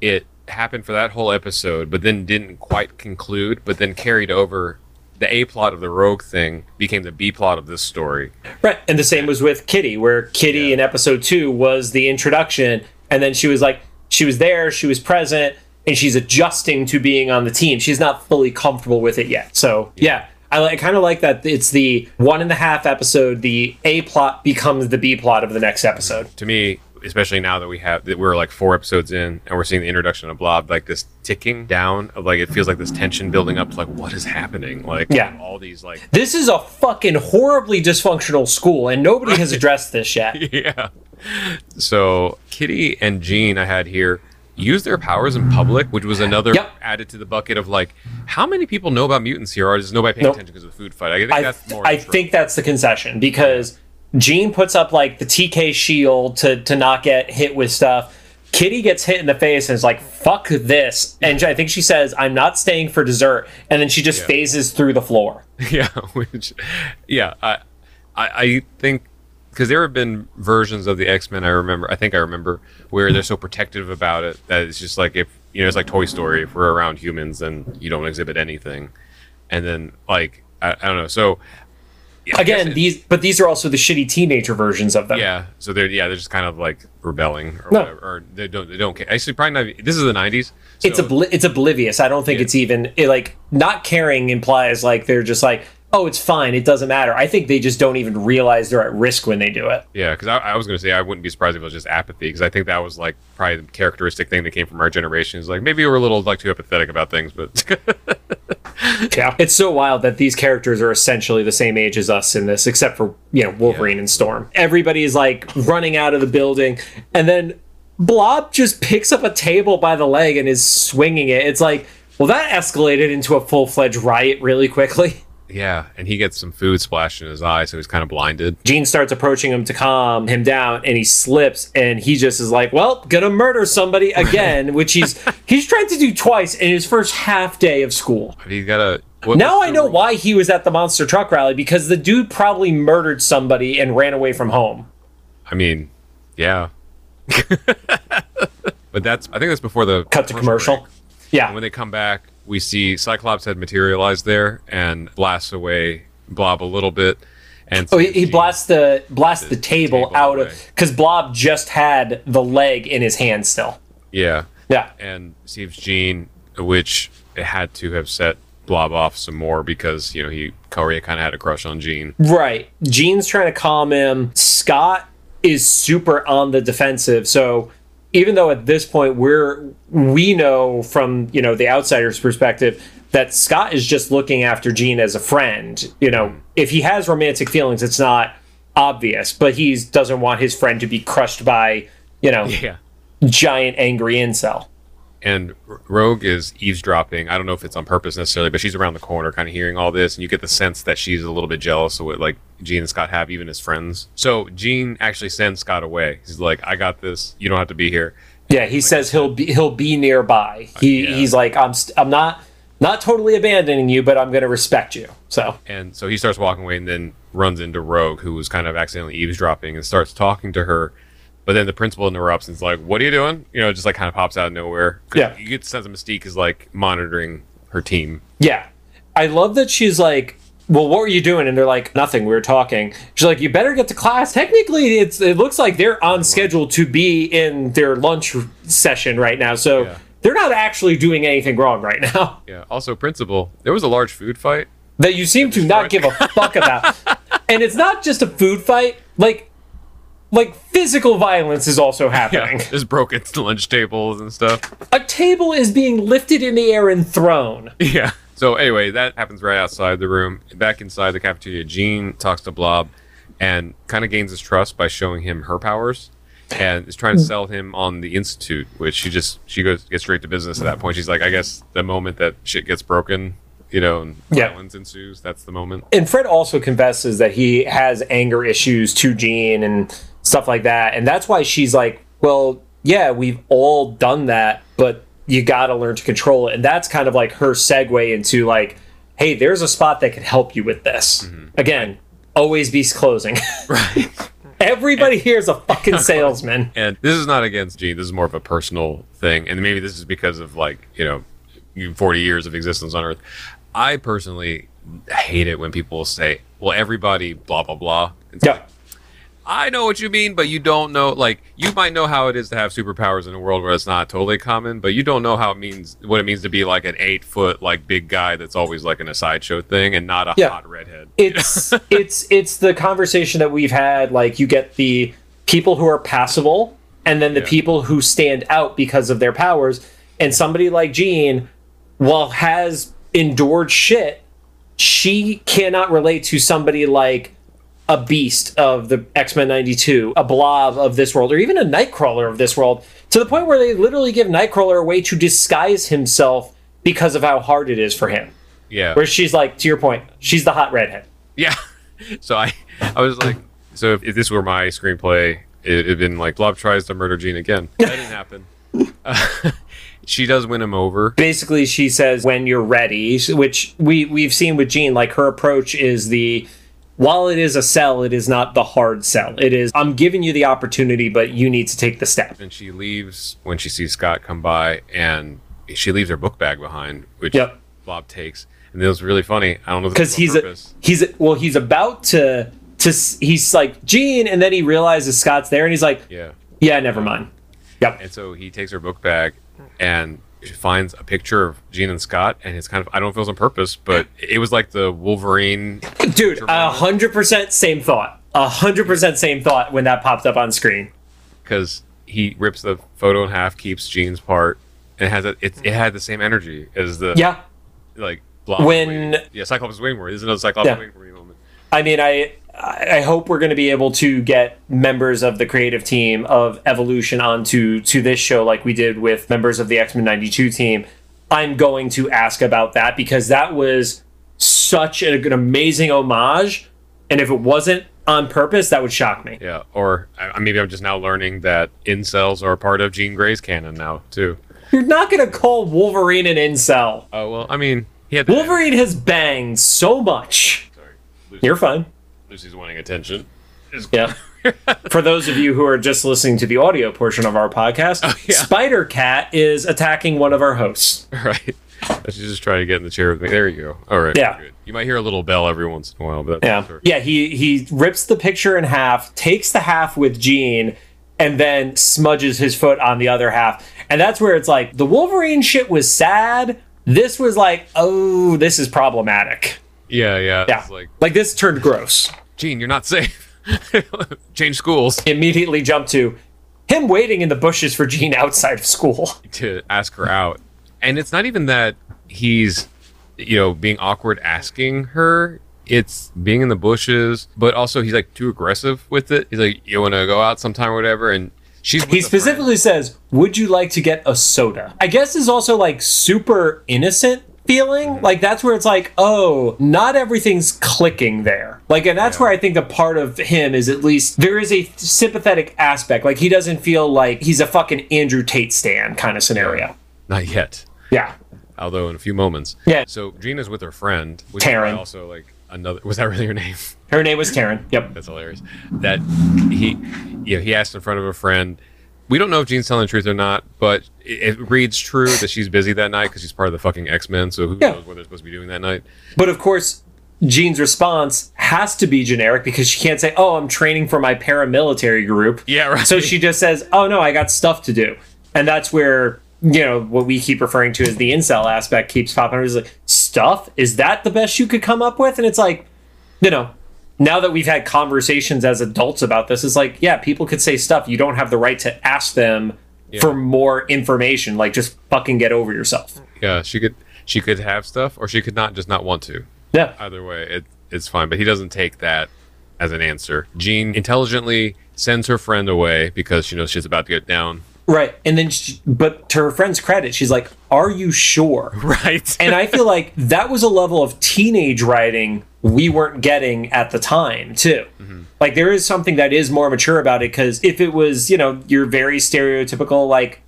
it happened for that whole episode but then didn't quite conclude but then carried over the a plot of the rogue thing became the b plot of this story right, and the same was with Kitty, where Kitty Yeah. in episode two was the introduction, and then she was like she was there, she was present, and she's adjusting to being on the team. She's not fully comfortable with it yet. So yeah. I, li- I kind of like that it's the one and a half episode, the A plot becomes the B plot of the next episode. to me especially now that we have that we're like four episodes in and we're seeing the introduction of blob like this ticking down of like it feels like this tension building up to like what is happening like Yeah. all these like This is a fucking horribly dysfunctional school, and nobody has addressed this yet. yeah so kitty and jean i had here use their powers in public which was another Yep. added to the bucket of like how many people know about mutants here or is nobody paying Nope. attention because of the food fight i think I, that's more I think that's the concession because Jean puts up like the TK shield to to not get hit with stuff. Kitty gets hit in the face and is like, "Fuck this!" And I think she says, "I'm not staying for dessert," and then she just Yeah. phases through the floor. yeah which yeah i i, I think because there have been versions of the x-men i remember i think i remember where they're so protective about it that it's just like if you know it's like toy story if we're around humans then you don't exhibit anything and then like i, I don't know so yeah, Again, these but these are also the shitty teenager versions of them. yeah so they're yeah they're just kind of like rebelling or No. whatever or they don't they don't care actually probably not this is the 90s it's so- obli- it's oblivious. I don't think Yeah. it's even it, like not caring implies like they're just like, "Oh, it's fine. It doesn't matter." I think they just don't even realize they're at risk when they do it. Yeah, because I, I was going to say I wouldn't be surprised if it was just apathy because I think that was like probably the characteristic thing that came from our generation is like maybe we're a little like too apathetic about things, but Yeah. It's so wild that these characters are essentially the same age as us in this, except for, you know, Wolverine and Storm. Everybody is like running out of the building, and then Blob just picks up a table by the leg and is swinging it. It's like, well, that escalated into a full fledged riot really quickly. yeah, and he gets some food splashed in his eye, so he's kind of blinded. Jean starts approaching him to calm him down, and he slips, and he just is like, "Well, gonna murder somebody again," which he's he's tried to do twice in his first half day of school. He's got a what, Now I know why he was at the monster truck rally because the dude probably murdered somebody and ran away from home. I mean, yeah, But that's I think that's before the Cut to commercial. Yeah. And when they come back, we see Cyclops had materialized there and blasts away Blob a little bit. And Oh, he, he blasts the blasts the, table, table out away. of because Blob just had the leg in his hand still. Yeah. Yeah, and saves Jean, which it had to have set Blob off some more because you know he Korea kind of had a crush on Jean. right. Jean's trying to calm him. Scott is super on the defensive. So even though at this point we're we know from you know the outsider's perspective that Scott is just looking after Jean as a friend. You know, if he has romantic feelings, it's not obvious, but he doesn't want his friend to be crushed by you know Yeah. giant angry incel. And Rogue is eavesdropping. I don't know if it's on purpose necessarily, but she's around the corner, kind of hearing all this, and you get the sense that she's a little bit jealous of what like Jean and Scott have, even as friends. So Jean actually sends Scott away. He's like, "I got this. You don't have to be here." Yeah, he says he'll be he'll be nearby. Uh, he yeah. he's like I'm st- I'm not not totally abandoning you, but I'm going to respect you. So And so he starts walking away and then runs into Rogue, who was kind of accidentally eavesdropping and starts talking to her. But then the principal interrupts and is like, What are you doing? You know, just like kind of pops out of nowhere. Yeah. You get the sense of Mystique is like monitoring her team. yeah, I love that she's like, well, what were you doing? And they're like, nothing. We were talking. She's like, you better get to class. Technically, it's it looks like they're on schedule to be in their lunch session right now, so Yeah. they're not actually doing anything wrong right now. Yeah. Also, principal, there was a large food fight. That you seem to not give a fuck about, and it's not just a food fight. Like, like physical violence is also happening. Just broke its lunch tables and stuff. A table is being lifted in the air and thrown. Yeah. So anyway, that happens right outside the room. Back inside the cafeteria, Jean talks to Blob and kind of gains his trust by showing him her powers and is trying to hmm. sell him on the institute, which she just she goes gets straight to business at that point. She's like, I guess the moment that shit gets broken, you know, and Yeah. violence ensues, that's the moment. And Fred also confesses that he has anger issues to Jean and stuff like that. And that's why she's like, well, yeah, we've all done that, but you got to learn to control it. And that's kind of like her segue into like, hey, there's a spot that could help you with this. Mm-hmm. Again, always be closing. Right. Everybody here is a fucking salesman. And this is not against Jean. This is more of a personal thing, and maybe this is because of like you know, forty years of existence on Earth. I personally hate it when people say, "Well, everybody, blah blah blah." It's Yeah. like, I know what you mean, but you don't know. Like, you might know how it is to have superpowers in a world where it's not totally common, but you don't know how it means what it means to be like an eight foot like big guy that's always like in a sideshow thing and not a Yeah. hot redhead. it's it's it's the conversation that we've had like you get the people who are passable and then the Yeah. people who stand out because of their powers and somebody like Jean while has endured shit she cannot relate to somebody like a beast of the X-Men 92 a blob of this world or even a nightcrawler of this world to the point where they literally give nightcrawler a way to disguise himself because of how hard it is for him yeah. where she's like to your point she's the hot redhead Yeah. So I, I was like, so if, if this were my screenplay, it had been like Blob tries to murder Jean again. That didn't happen. Uh, she does win him over. basically she says when you're ready which we we've seen with Jean like her approach is the while it is a sell it is not the hard sell it is I'm giving you the opportunity but you need to take the step And she leaves when she sees Scott come by, and she leaves her book bag behind, which Yep. Blob takes. And it was really funny. I don't know if because he's on a, he's a, well he's about to to he's like Jean, and then he realizes Scott's there and he's like yeah. yeah never mind yep And so he takes her book bag and she finds a picture of Jean and Scott, and it's kind of I don't know if it was on purpose, but it was like the Wolverine. dude a hundred percent same thought a hundred percent same thought when that popped up on screen because he rips the photo in half, keeps Jean's part, and it has a, it, it had the same energy as the yeah like When- waiting- yeah Cyclops is waiting for it. Isn't it a Cyclops Yeah. waiting for me moment? I mean, I I hope we're going to be able to get members of the creative team of Evolution onto to this show, like we did with members of the X Men '92 team. I'm going to ask about that because that was such an amazing homage, and if it wasn't on purpose, that would shock me. Yeah, or I, maybe I'm just now learning that incels are a part of Jean Grey's canon now too. You're not going to call Wolverine an incel. Oh well, I mean he Wolverine has banged so much. Sorry, You're fine. Lucy's wanting attention. Yeah. For those of you who are just listening to the audio portion of our podcast, Oh, yeah. Spider Cat is attacking one of our hosts. right. She's just trying to get in the chair with me. There you go. All right. Yeah. Good. You might hear a little bell every once in a while, but Yeah. sure. Yeah, he he rips the picture in half, takes the half with Jean, and then smudges his foot on the other half. And that's where it's like the Wolverine shit was sad. This was like, oh, this is problematic. Yeah, yeah. Yeah. Like, like this turned gross. Jean, you're not safe. Change schools Immediately jump to him waiting in the bushes for Jean outside of school. to ask her out. And it's not even that he's, you know, being awkward asking her. It's being in the bushes, but also he's like too aggressive with it. He's like, "You want to go out sometime or whatever?" And she's He a friend. specifically says, "Would you like to get a soda?" I guess is also like super innocent feeling. Like that's where it's like, "Oh, not everything's clicking there." Like and that's where I think a part of him is at least there is a sympathetic aspect. Like he doesn't feel like he's a fucking Andrew Tate stand kind of scenario. not yet. Yeah. although in a few moments. Yeah. So Gina's with her friend, which Taryn. also like another. Was that really her name? Her name was Taryn. Yep. That's hilarious. That he, you know, he asked in front of a friend. We don't know if Jean's telling the truth or not, but it, it reads true that she's busy that night because she's part of the fucking X Men. So who Yeah. knows what they're supposed to be doing that night? But of course, Jean's response has to be generic because she can't say, "Oh, I'm training for my paramilitary group." Yeah, right. So she just says, "Oh no, I got stuff to do," and that's where you know what we keep referring to as the incel aspect keeps popping up. Is like stuff. Is that the best you could come up with? And it's like, you know, now that we've had conversations as adults about this, it's like, yeah, people could say stuff. You don't have the right to ask them for more information. Like, just fucking get over yourself. yeah, she could she could have stuff, or she could not just not want to. Yeah. Either way, it, it's fine. But he doesn't take that as an answer. Jean intelligently sends her friend away because she knows she's about to get down. Right. And then, she, but to her friend's credit, she's like, Are you sure? Right. And I feel like that was a level of teenage writing we weren't getting at the time, too. Mm-hmm. Like, there is something that is more mature about it because if it was, you know, your very stereotypical, like,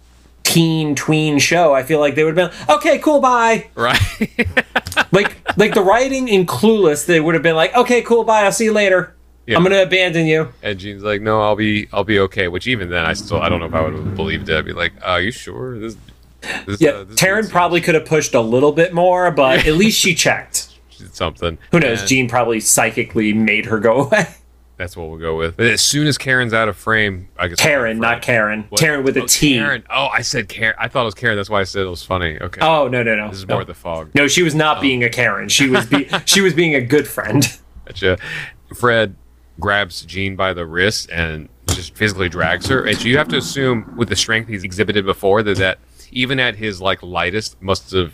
teen tween show, I feel like they would have been, okay, cool, bye. right. Like, like the writing in Clueless, they would have been like, okay, cool, bye, I'll see you later. Yeah. I'm going to abandon you. And Jean's like, "No, I'll be, I'll be okay." Which even then, I still, I don't know if I would have believed it. I'd be like, "Are you sure?" This, this, Yeah, uh, Taryn probably could have pushed a little bit more, but at least she checked. something. Who knows? And Jean probably psychically made her go away. That's what we'll go with. But as soon as Karen's out of frame, I guess Karen, not Karen. What? Karen with a oh, T. Karen. Oh, I said Karen. I thought it was Karen. That's why I said it was funny. Okay. Oh no no no. this is no. more the fog. No, she was not being a Karen. She was be- she was being a good friend. Gotcha. Fred grabs Jean by the wrist and just physically drags her. And so you have to assume, with the strength he's exhibited before, that that even at his like lightest, must have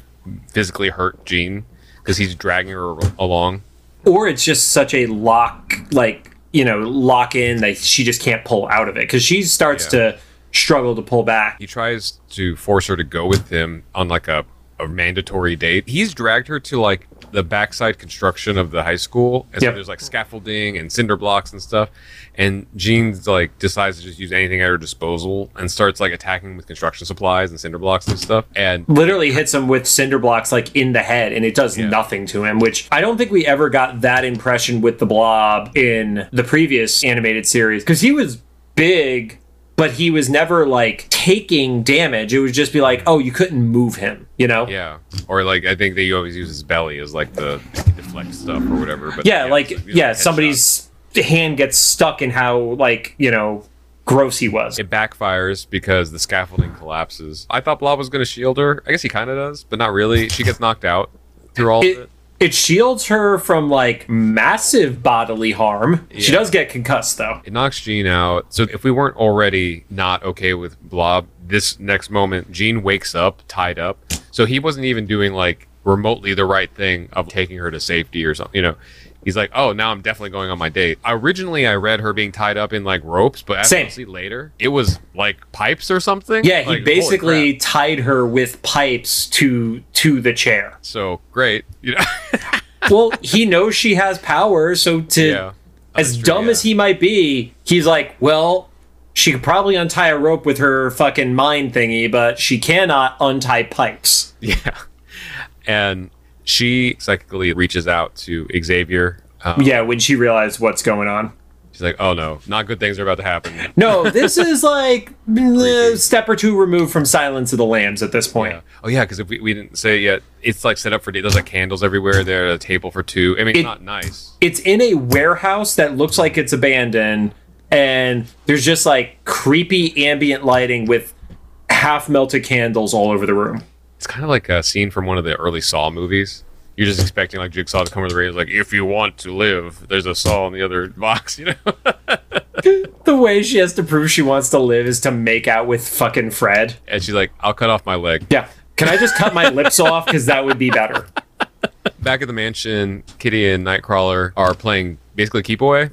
physically hurt Jean because he's dragging her along. Or it's just such a lock, like you know, lock in that she just can't pull out of it because she starts Yeah. to struggle to pull back. He tries to force her to go with him on like a, a mandatory date. He's dragged her to like the backside construction of the high school. And Yep. so there's like scaffolding and cinder blocks and stuff. And Jean's like decides to just use anything at her disposal and starts like attacking with construction supplies and cinder blocks and stuff. And Literally hits him with cinder blocks like in the head, and it does Yeah. nothing to him. Which I don't think we ever got that impression with the Blob in the previous animated series because he was big, but he was never like taking damage. It would just be like, oh, you couldn't move him, you know? yeah, or like I think they always use his belly as like the deflect stuff or whatever. But yeah, like it's yeah, headshot. somebody's hand gets stuck in how like you know gross he was. It backfires because the scaffolding collapses. I thought Blob was going to shield her. I guess he kind of does, but not really. She gets knocked out through all of It, it. shields her from like massive bodily harm. She does get concussed though. It knocks Jean out. So if we weren't already not okay with Blob, this next moment, Jean wakes up tied up. So he wasn't even doing like remotely the right thing of taking her to safety or something. You know, he's like, oh, now I'm definitely going on my date. Originally, I read her being tied up in like ropes, but as Same. see later, it was like pipes or something. Yeah, he Like, holy basically tied her with pipes to to the chair. So great. You know. well, he knows she has power, so to yeah. as true, dumb yeah. as he might be, he's like, well, she could probably untie a rope with her fucking mind thingy, but she cannot untie pipes. Yeah. And she psychically reaches out to Xavier. Um, Yeah, when she realized what's going on. She's like, "Oh no, not good things are about to happen." No, this is like a step or two removed from Silence of the Lambs at this point. Yeah. Oh yeah, because if we, we didn't say it yet, it's like set up for there's like candles everywhere. There, a table for two. I mean, It- it's not nice. It's in a warehouse that looks like it's abandoned, and there's just like creepy ambient lighting with half melted candles all over the room. It's kind of like a scene from one of the early Saw movies. You're just expecting like Jigsaw to come over the radio, like, "If you want to live, there's a Saw in the other box," you know. The way she has to prove she wants to live is to make out with fucking Fred. and she's like, "I'll cut off my leg." Yeah. Can I just cut my lips off? Because that would be better. Back at the mansion, Kitty and Nightcrawler are playing basically keep away.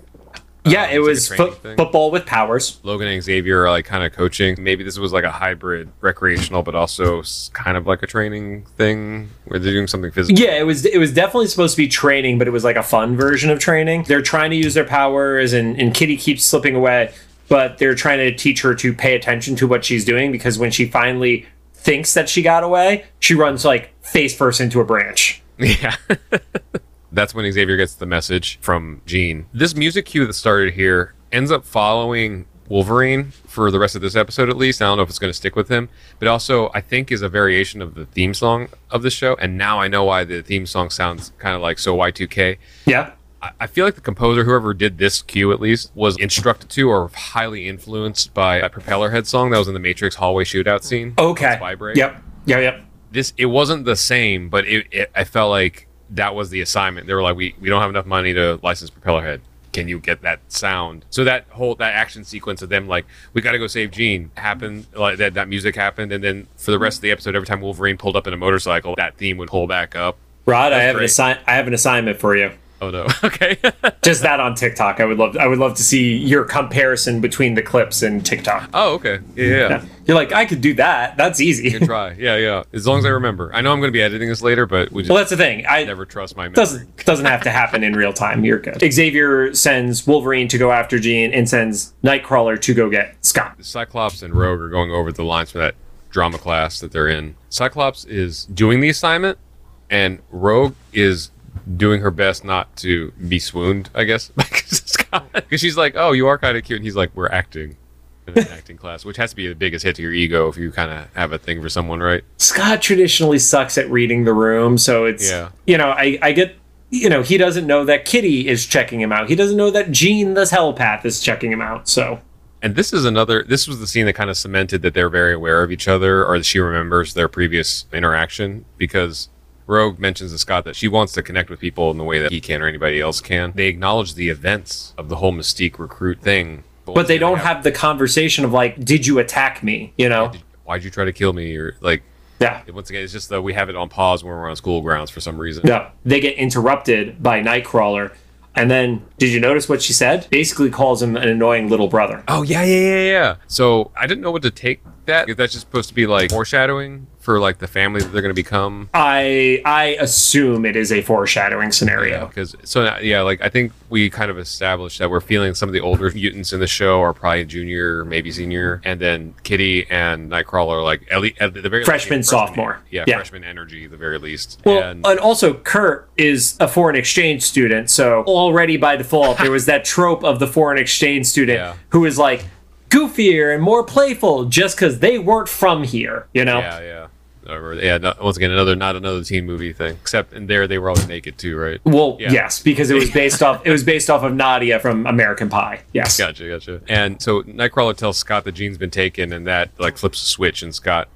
Yeah, Um, it was fo- football with powers. Logan and Xavier are like kind of coaching. Maybe this was like a hybrid recreational, but also kind of like a training thing where they're doing something physical. Yeah, it was it was definitely supposed to be training, but it was like a fun version of training. They're trying to use their powers, and, and Kitty keeps slipping away, but they're trying to teach her to pay attention to what she's doing because when she finally thinks that she got away, she runs like face first into a branch. Yeah. That's when Xavier gets the message from Jean. This music cue that started here ends up following Wolverine for the rest of this episode, at least. I don't know if it's going to stick with him, but also I think is a variation of the theme song of the show. And now I know why the theme song sounds kind of like so Y2K. Yeah. I- feel like the composer, whoever did this cue at least, was instructed to or highly influenced by a propeller head song that was in the Matrix hallway shootout scene. Okay. Spybreak. Yep. Yep. Yep. This it wasn't the same, but it, it I felt like that was the assignment. They were like, we we don't have enough money to license propeller head. Can you get that sound? So that whole that action sequence of them like we got to go save Jean happened like that that music happened, and then for the rest of the episode, every time Wolverine pulled up in a motorcycle, that theme would pull back up. Rod, I have an great. assi- I have an assignment for you. Oh no. Okay. Just that on TikTok. I would love I would love to see your comparison between the clips and TikTok. oh okay. Yeah. yeah. You're like, I could do that. That's easy. Good try. Yeah, yeah. As long as I remember. I know I'm going to be editing this later, but we just Well, that's the thing. I never trust my memory. doesn't doesn't have to happen in real time. You're good. Xavier sends Wolverine to go after Jean and sends Nightcrawler to go get Scott. Cyclops and Rogue are going over the lines for that drama class that they're in. Cyclops is doing the assignment, and Rogue is doing her best not to be swooned, I guess, because she's like, "Oh, you are kind of cute," and he's like, "We're acting." In an acting class, which has to be the biggest hit to your ego if you kind of have a thing for someone, right? Scott traditionally sucks at reading the room, so it's Yeah. you know I I get you know he doesn't know that Kitty is checking him out. He doesn't know that Jean the telepath is checking him out. So And this is another. This was the scene that kind of cemented that they're very aware of each other, or that she remembers their previous interaction because Rogue mentions to Scott that she wants to connect with people in the way that he can or anybody else can. They acknowledge the events of the whole Mystique recruit thing, but they don't have the conversation of like, did you attack me? You know? Why'd you try to kill me? Or like, Yeah. once again, it's just that we have it on pause when we're on school grounds for some reason. Yeah. They get interrupted by Nightcrawler. And then, did you notice what she said? Basically calls him an annoying little brother. Oh yeah, yeah, yeah, yeah. So I didn't know what to take that. That's just supposed to be like foreshadowing for like the family that they're going to become. I I assume it is a foreshadowing scenario. because so uh, yeah, like I think we kind of established that we're feeling some of the older mutants in the show are probably junior, maybe senior, and then Kitty and Nightcrawler are like at, le- at the very Freshman, least, sophomore. yeah, Yeah. freshman energy the very least. Well, and and also Kurt is a foreign exchange student, so already by default there was that trope of the foreign exchange student Yeah. who is like goofier and more playful just because they weren't from here, you know? yeah, yeah. Or, yeah, no, once again, another not another teen movie thing. Except in there, they were always naked too, right? Well, Yeah. yes, because it was based off it was based off of Nadia from American Pie. Yes. Gotcha, gotcha. And so Nightcrawler tells Scott the Jean's been taken, and that like flips a switch, and Scott,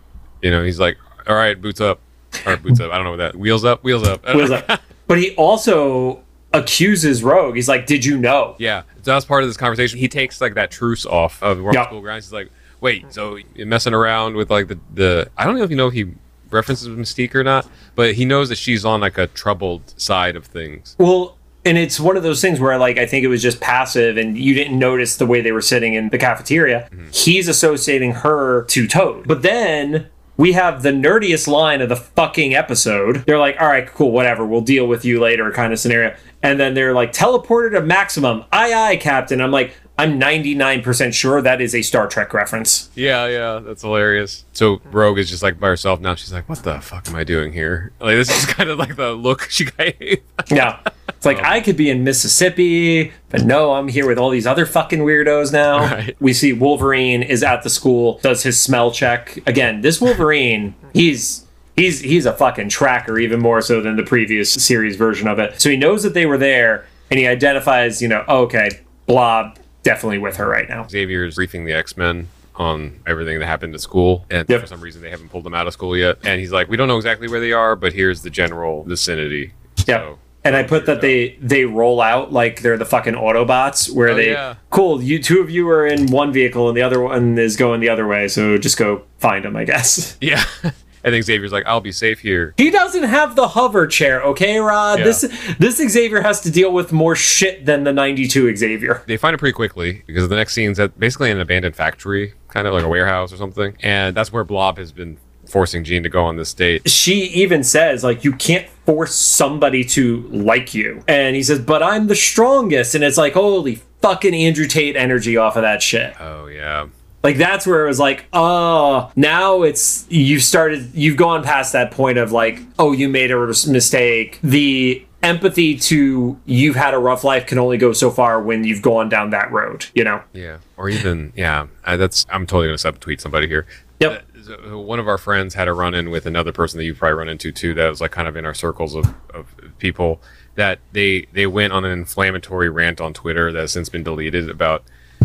you know, he's like, "All right, boots up, or boots up." I don't know what that wheels up, wheels up. I don't Was know. like- but he also accuses Rogue. He's like, "Did you know?" Yeah, so that's part of this conversation. He takes like that truce off of Yeah. School Grounds. He's like, wait, so you're messing around with like the the I don't know if you know if he references Mystique or not, but he knows that she's on like a troubled side of things. Well, and it's one of those things where like I think it was just passive and you didn't notice the way they were sitting in the cafeteria. Mm-hmm. He's associating her to Toad. But then we have the nerdiest line of the fucking episode. They're like, "All right, cool, whatever. We'll deal with you later," kind of scenario. And then they're like, "Teleported to maximum. Aye, aye, Captain." I'm like, I'm 99% sure that is a Star Trek reference. Yeah, yeah, that's hilarious. So Rogue is just like by herself now. She's like, "What the fuck am I doing here?" Like this is kind of like the look she gave. Yeah. It's like oh. I could be in Mississippi, but no, I'm here with all these other fucking weirdos now. Right. We see Wolverine is at the school, does his smell check. Again, this Wolverine, he's he's he's a fucking tracker even more so than the previous series version of it. So he knows that they were there and he identifies, you know, oh, okay, Blob definitely with her right now. Xavier is briefing the X Men on everything that happened at school, and Yep. for some reason they haven't pulled them out of school yet. And he's like, "We don't know exactly where they are, but here's the general vicinity." Yeah. So- And I put that they they roll out like they're the fucking Autobots, where Oh, they yeah. cool. You two of you are in one vehicle, and the other one is going the other way. So just go find them, I guess. Yeah. I think Xavier's like, "I'll be safe here." He doesn't have the hover chair, okay, Rod. Yeah. This this Xavier has to deal with more shit than the '92 Xavier. They find it pretty quickly because the next scene's at basically an abandoned factory, kind of like a warehouse or something, and that's where Blob has been forcing Jean to go on this date. She even says like you can't force somebody to like you, and he says, "But I'm the strongest," and it's like holy fucking Andrew Tate energy off of that shit. Oh yeah, Like that's where it was like, oh, now it's you've started, you've gone past that point of like, oh, you made a mistake. The empathy to you've had a rough life can only go so far when you've gone down that road, you know? yeah, or even yeah. I, that's I'm totally gonna subtweet somebody here. Yep. Uh, one of our friends had a run in with another person that you probably run into too. That was like kind of in our circles of, of people that they they went on an inflammatory rant on Twitter that has since been deleted about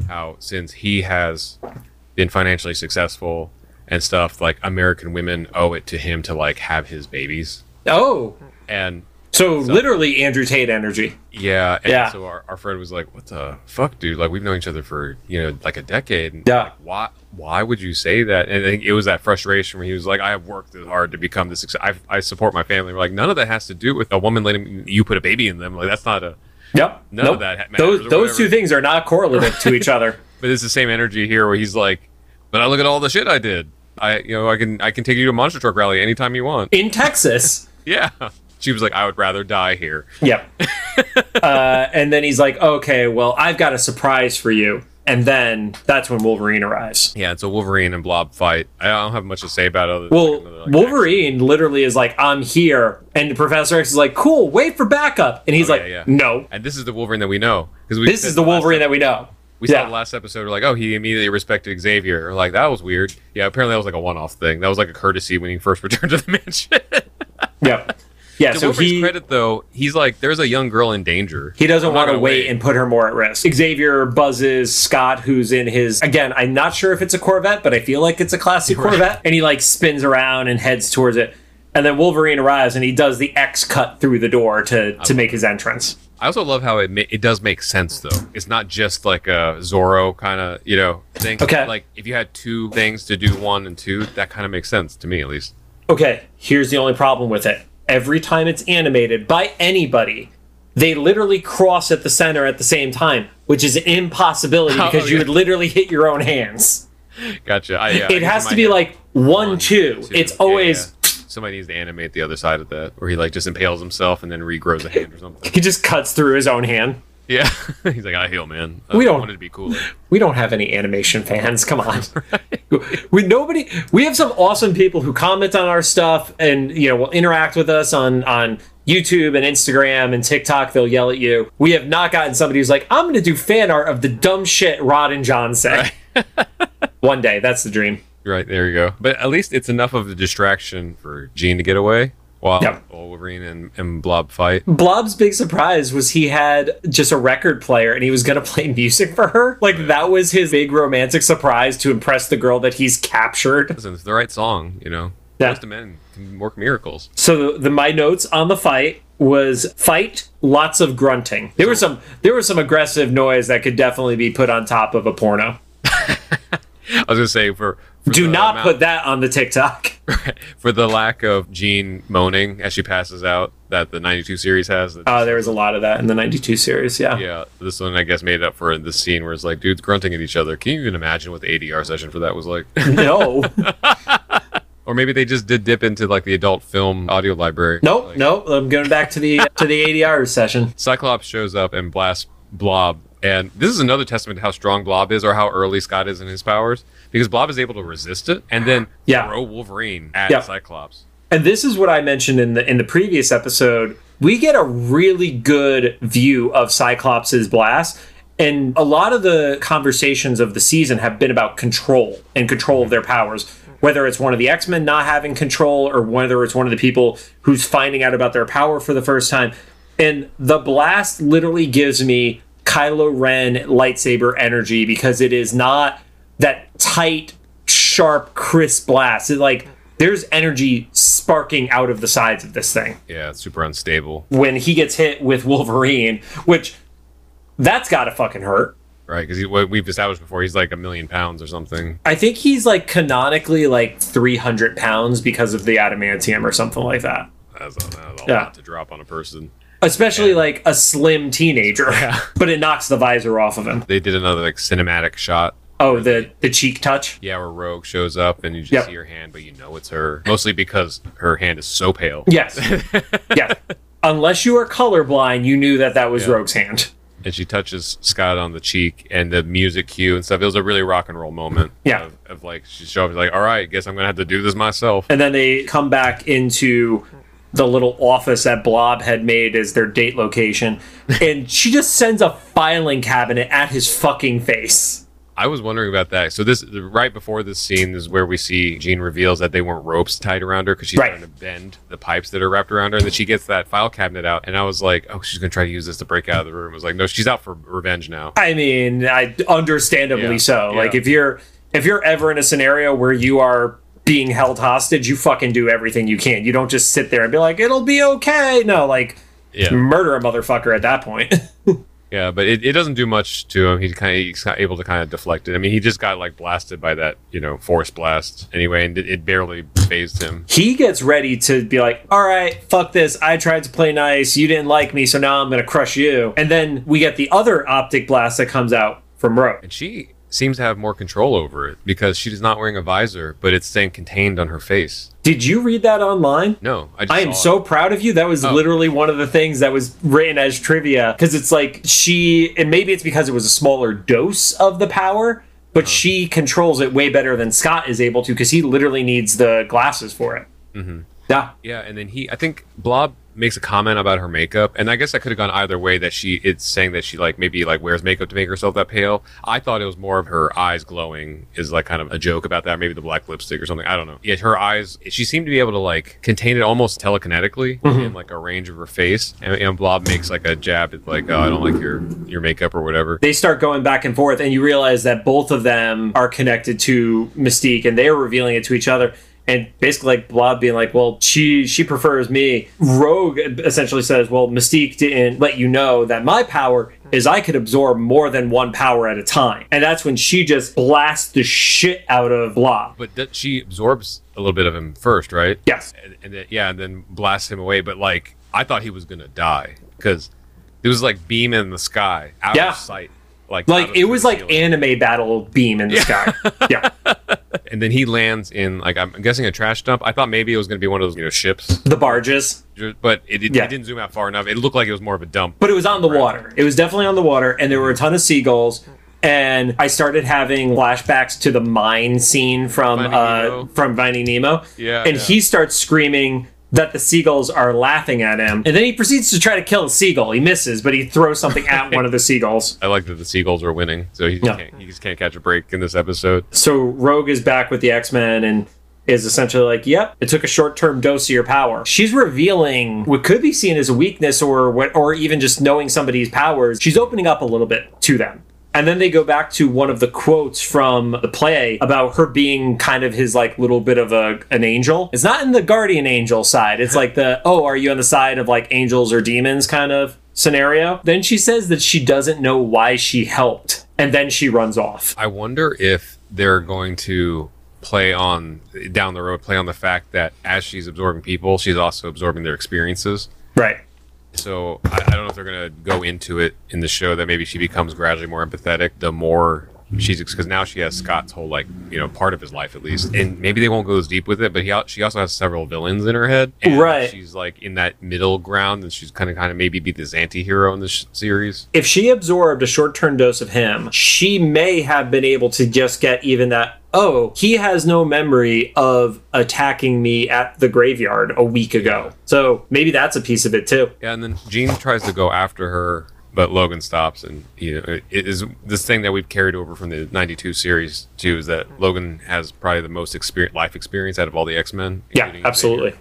how since he has been financially successful and stuff, like American women owe it to him to like have his babies. Oh, And so, literally Andrew Tate energy. yeah, and Yeah. so our, our friend was like, "What the fuck, dude? Like we've known each other for you know like a decade. And, Yeah. like, why why would you say that?" And I think it was that frustration where he was like, "I have worked hard to become this. Success. I, I support my family." We're like, none of that has to do with a woman letting you put a baby in them. Like that's not a. Yep. None of that Those those two things are not correlative to each other. But it's the same energy here where he's like, "But I look at all the shit I did. I you know I can I can take you to a monster truck rally anytime you want." In Texas. Yeah. She was like, "I would rather die here." Yep. uh, and then he's like, okay, well, I've got a surprise for you. And then that's when Wolverine arrives. Yeah, it's a Wolverine and Blob fight. I don't have much to say about it. Other Well, than, like, Wolverine literally is like, I'm here. And Professor X is like, cool, wait for backup. And he's Oh, like, yeah, yeah. no, And this is the Wolverine that we know because this is the Wolverine that we know. we saw yeah. the last episode. We're like, oh, he immediately respected Xavier. We're like that was weird. Yeah, apparently that was like a one-off thing. That was like a courtesy when he first returned to the mansion. Yep. Yeah, to so Wolverine's he, credit though, he's like, there's a young girl in danger. he doesn't want to gonna wait and put her more at risk. Xavier buzzes Scott, who's in his, again, I'm not sure if it's a Corvette, but I feel like it's a classic Corvette. And he like spins around and heads towards it. And then Wolverine arrives and he does the X cut through the door to, to make his entrance. I also love how it ma- it does make sense though. It's not just like a Zorro kind of you know thing. Okay. Like if you had two things to do one and two, that kind of makes sense to me at least. Okay, here's the only problem with it. Every time it's animated by anybody, they literally cross at the center at the same time, which is an impossibility Oh, because you would literally hit your own hands. Gotcha. I, yeah, it I has to be head- like one, One, two. two. It's Yeah, always yeah. somebody needs to animate the other side of that, where he like just impales himself and then regrows a hand or something. he just cuts through his own hand. Yeah, he's like, I heal, man. We don't- wanted to be cooler. We don't have any animation fans. Come on. We nobody. We have some awesome people who comment on our stuff and you know will interact with us on on YouTube and Instagram and TikTok. They'll yell at you. We have not gotten somebody who's like, I'm going to do fan art of the dumb shit Rod and John say. One day, that's the dream. Right there you go. But at least it's enough of a distraction for Jean to get away while Yep. Wolverine and, and Blob fight. Blob's big surprise was he had just a record player and he was going to play music for her. Like that was his big romantic surprise to impress the girl that he's captured. Listen, it's the right song, you know. Yeah. Most of men can work miracles. So the, the my notes on the fight was fight lots of grunting. There was some there was some aggressive noise that could definitely be put on top of a porno. I was gonna say for, for Do not amount- put that on the TikTok. for the lack of Jean moaning as she passes out that the '92 series has. Uh, there was a lot of that in the 92 series, yeah. yeah, this one I guess made up for the scene where it's like dudes grunting at each other. Can you even imagine what the ADR session for that was like? No. or maybe they just did dip into like the adult film audio library. Nope, Like, nope. I'm going back to the to the ADR session. Cyclops shows up and blasts Blob And this is another testament to how strong Blob is or how early Scott is in his powers because Blob is able to resist it and then Yeah. throw Wolverine at Yeah. Cyclops. And this is what I mentioned in the in the previous episode. We get a really good view of Cyclops' blast. And a lot of the conversations of the season have been about control and control of their powers. Whether it's one of the X Men not having control or whether it's one of the people who's finding out about their power for the first time. And the blast literally gives me Kylo Ren lightsaber energy because it is not that tight, sharp, crisp blast. It like there's energy sparking out of the sides of this thing Yeah, it's super unstable, when he gets hit with Wolverine, which that's gotta fucking hurt. right? Because what we've established before, he's like a million pounds or something. I think he's like canonically like 300 pounds because of the adamantium or something like that. That's a, that's a Yeah. lot to drop on a person. Especially like a slim teenager, Yeah. but it knocks the visor off of him. They did another like cinematic shot. Oh, the the cheek touch. Yeah, where Rogue shows up and you just Yep. see her hand, but you know it's her. Mostly because her hand is so pale. Yes, yes. Unless you are colorblind, you knew that that was Yeah. Rogue's hand. and she touches Scott on the cheek and the music cue and stuff. It was a really rock and roll moment. Yeah. Of, of like, she showed up, like, all right, guess I'm going to have to do this myself. And then they come back into the little office that Blob had made as their date location. And she just sends a filing cabinet at his fucking face. I was wondering about that. So this right before this scene is where we see Jean reveals that they weren't ropes tied around her because she's Right. trying to bend the pipes that are wrapped around her, and then she gets that file cabinet out, and I was like, oh, she's gonna try to use this to break out of the room. I was like, no, she's out for revenge now. I mean, I understandably Yeah, so. Like if you're if you're ever in a scenario where you are being held hostage, you fucking do everything you can. You don't just sit there and be like, "It'll be okay." No, like Yeah, murder a motherfucker at that point. yeah, but it, it doesn't do much to him. He kind of he's able to kind of deflect it. I mean, he just got like blasted by that you know force blast anyway, and it, it barely phased him. he gets ready to be like, all right, fuck this. I tried to play nice. You didn't like me, so now I'm going to crush you. And then we get the other optic blast that comes out from Rogue. And she seems to have more control over it because she is not wearing a visor, but it's staying contained on her face. Did you read that online? No, I, I am so it. proud of you. That was literally one of the things that was written as trivia because it's like she, and maybe it's because it was a smaller dose of the power, but she controls it way better than Scott is able to because he literally needs the glasses for it. Mm-hmm. Yeah. Yeah, and then he, I think Blob makes a comment about her makeup, and I guess that could have gone either way. That she, it's saying that she like maybe like wears makeup to make herself that pale. I thought it was more of her eyes glowing is like kind of a joke about that. Maybe the black lipstick or something. I don't know. Yeah, her eyes. She seemed to be able to like contain it almost telekinetically mm-hmm. in like a range of her face. And, and Blob makes like a jab at like, oh, I don't like your your makeup or whatever. they start going back and forth, and you realize that both of them are connected to Mystique, and they are revealing it to each other. And basically, like Blob being like, "Well, she she prefers me." Rogue essentially says, "Well, Mystique didn't let you know that my power is I could absorb more than one power at a time." And that's when she just blasts the shit out of Blob. But that she absorbs a little bit of him first, right? Yes, and, and then yeah, and then blasts him away. But like, I thought he was gonna die because it was like beam in the sky, out Yeah. of sight. Like, like it was like ceiling. anime battle beam in the sky. Yeah, and then he lands in like I'm guessing a trash dump. I thought maybe it was gonna be one of those you know ships, the barges. but it, it, Yeah. it didn't zoom out far enough. It looked like it was more of a dump. but it was on the water. It was definitely on the water, and there were a ton of seagulls. And I started having flashbacks to the mine scene from Finding uh, Nemo. from Finding Nemo. Yeah, and yeah. he starts screaming that the seagulls are laughing at him, and then he proceeds to try to kill a seagull. He misses, but he throws something at one of the seagulls. I like that the seagulls are winning, so he, Yeah. can't, he just can't catch a break in this episode. So Rogue is back with the X Men and is essentially like, "Yep, it took a short-term dose of your power." She's revealing what could be seen as a weakness, or what, or even just knowing somebody's powers. She's opening up a little bit to them. And then they go back to one of the quotes from the play about her being kind of his like little bit of a an angel. It's not in the guardian angel side. It's like the oh, are you on the side of like angels or demons kind of scenario. Then she says that she doesn't know why she helped, and then she runs off. I wonder if they're going to play on down the road, play on the fact that as she's absorbing people, she's also absorbing their experiences. Right. So I, I don't know if they're going to go into it in the show that maybe she becomes gradually more empathetic the more she's because now she has Scott's whole like you know part of his life at least, and maybe they won't go as deep with it. But he she also has several villains in her head, and Right. She's like in that middle ground, and she's kind of kind of maybe be this anti-hero in this sh- series. if she absorbed a short term dose of him, she may have been able to just get even that. Oh, he has no memory of attacking me at the graveyard a week ago. So maybe that's a piece of it too. Yeah, and then Jean tries to go after her, but Logan stops, and you know it is this thing that we've carried over from the '92 series too. Is that Logan has probably the most experience, life experience out of all the X Men. Yeah, absolutely.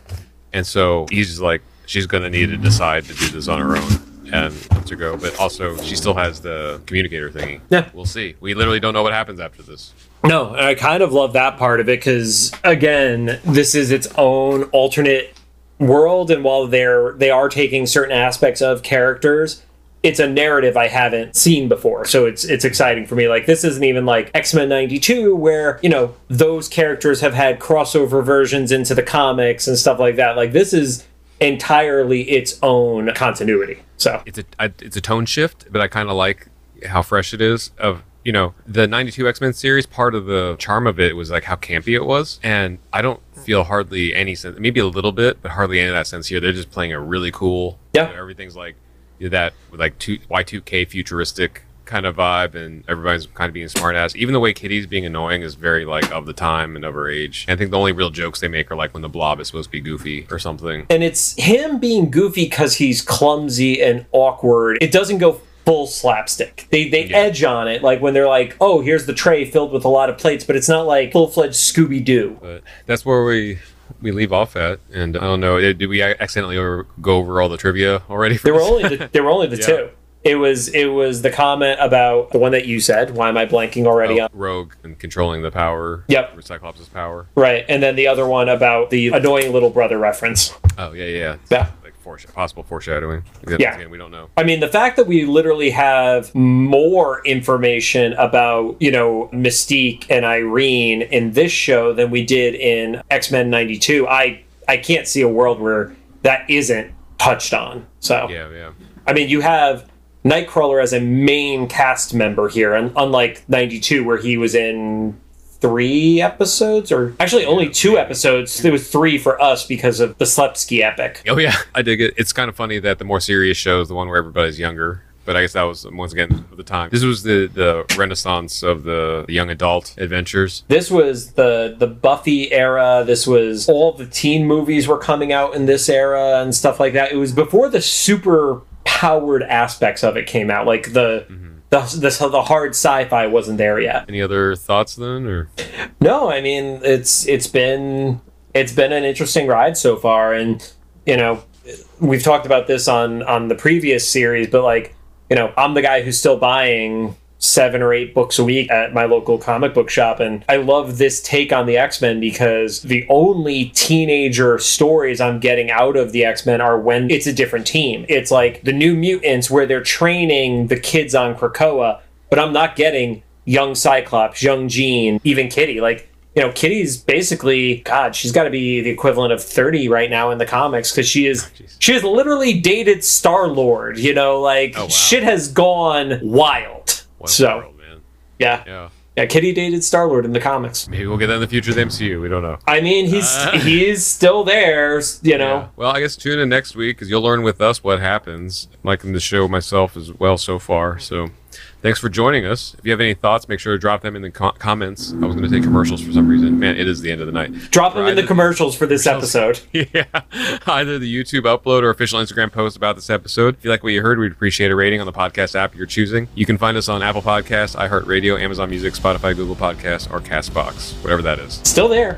And so he's just like, she's going to need to decide to do this on her own and to go. But also, she still has the communicator thingy. Yeah. We'll see. We literally don't know what happens after this. No, I kind of love that part of it because again, this is its own alternate world, and while they're they are taking certain aspects of characters, it's a narrative I haven't seen before. So it's it's exciting for me. Like this isn't even like X Men '92, where you know those characters have had crossover versions into the comics and stuff like that. Like this is entirely its own continuity. So It's a I, it's a tone shift, but I kind of like how fresh it is. Of you know the '92 X Men series. Part of the charm of it was like how campy it was, and I don't feel hardly any sense. Maybe a little bit, but hardly any of that sense here. They're just playing a really cool. Yeah. everything's like that like two Y2K futuristic kind of vibe, and everybody's kind of being smart ass. Even the way Kitty's being annoying is very like of the time and of her age. And I think the only real jokes they make are like when the Blob is supposed to be goofy or something. and it's him being goofy because he's clumsy and awkward. It doesn't go full slapstick. They they Yeah. edge on it, like when they're like, "Oh, here's the tray filled with a lot of plates," but it's not like full fledged Scooby Doo. But that's where we we leave off at. And I don't know, eh, did we accidentally over, go over all the trivia already? For There were only the, there were only the two. It was it was the comment about the one that you said. Why am I blanking already Oh, on? Rogue and controlling the power. Yep. Cyclops' power. Right, and then the other one about the annoying little brother reference. Oh yeah, yeah, Yeah. Like foresh- possible foreshadowing. Yeah. again, we don't know. I mean, the fact that we literally have more information about, you know, Mystique and Irene in this show than we did in X Men 92, I, I can't see a world where that isn't touched on. So, Yeah, yeah. I mean, you have Nightcrawler as a main cast member here, and unlike 92, where he was in three episodes, or actually only two episodes. There was three for us because of the Slepsky epic. Oh yeah, I dig it. It's kind of funny that the more serious show is the one where everybody's younger. But I guess that was once again the time. This was the the renaissance of the, the young adult adventures. This was the the Buffy era. This was all the teen movies were coming out in this era and stuff like that. It was before the super powered aspects of it came out. Like the mm-hmm. the, the the hard sci-fi wasn't there yet. Any other thoughts then, or No, I mean it's it's been it's been an interesting ride so far, and you know we've talked about this on on the previous series, but like you know I'm the guy who's still buying seven or eight books a week at my local comic book shop and I love this take on the X-Men because the only teenager stories I'm getting out of the X-Men are when it's a different team. It's like the new mutants where they're training the kids on Krakoa, but I'm not getting young Cyclops, young Jean, even Kitty. Like, you know, Kitty's basically God, she's got to be the equivalent of 30 right now in the comics cuz she is oh, Jeez. she has literally dated Star-Lord, you know, like Oh, wow. shit has gone wild. So, world, man? yeah. Yeah, Yeah, Kitty dated Star Lord in the comics. maybe we'll get that in the future of the MCU. We don't know. I mean, he's Uh. he's still there, you know. Yeah. Well, I guess tune in next week because you'll learn with us what happens. I'm liking the show myself as well so far. So, thanks for joining us. If you have any thoughts, make sure to drop them in the co- comments. I was going to take commercials for some reason. Man, it is the end of the night. Drop them in the commercials for this episode. Yeah, either the YouTube upload or official Instagram post about this episode. If you like what you heard, we'd appreciate a rating on the podcast app you're choosing. You can find us on Apple Podcasts, iHeartRadio, Amazon Music, Spotify, Google Podcasts, or Castbox, whatever that is. Still there.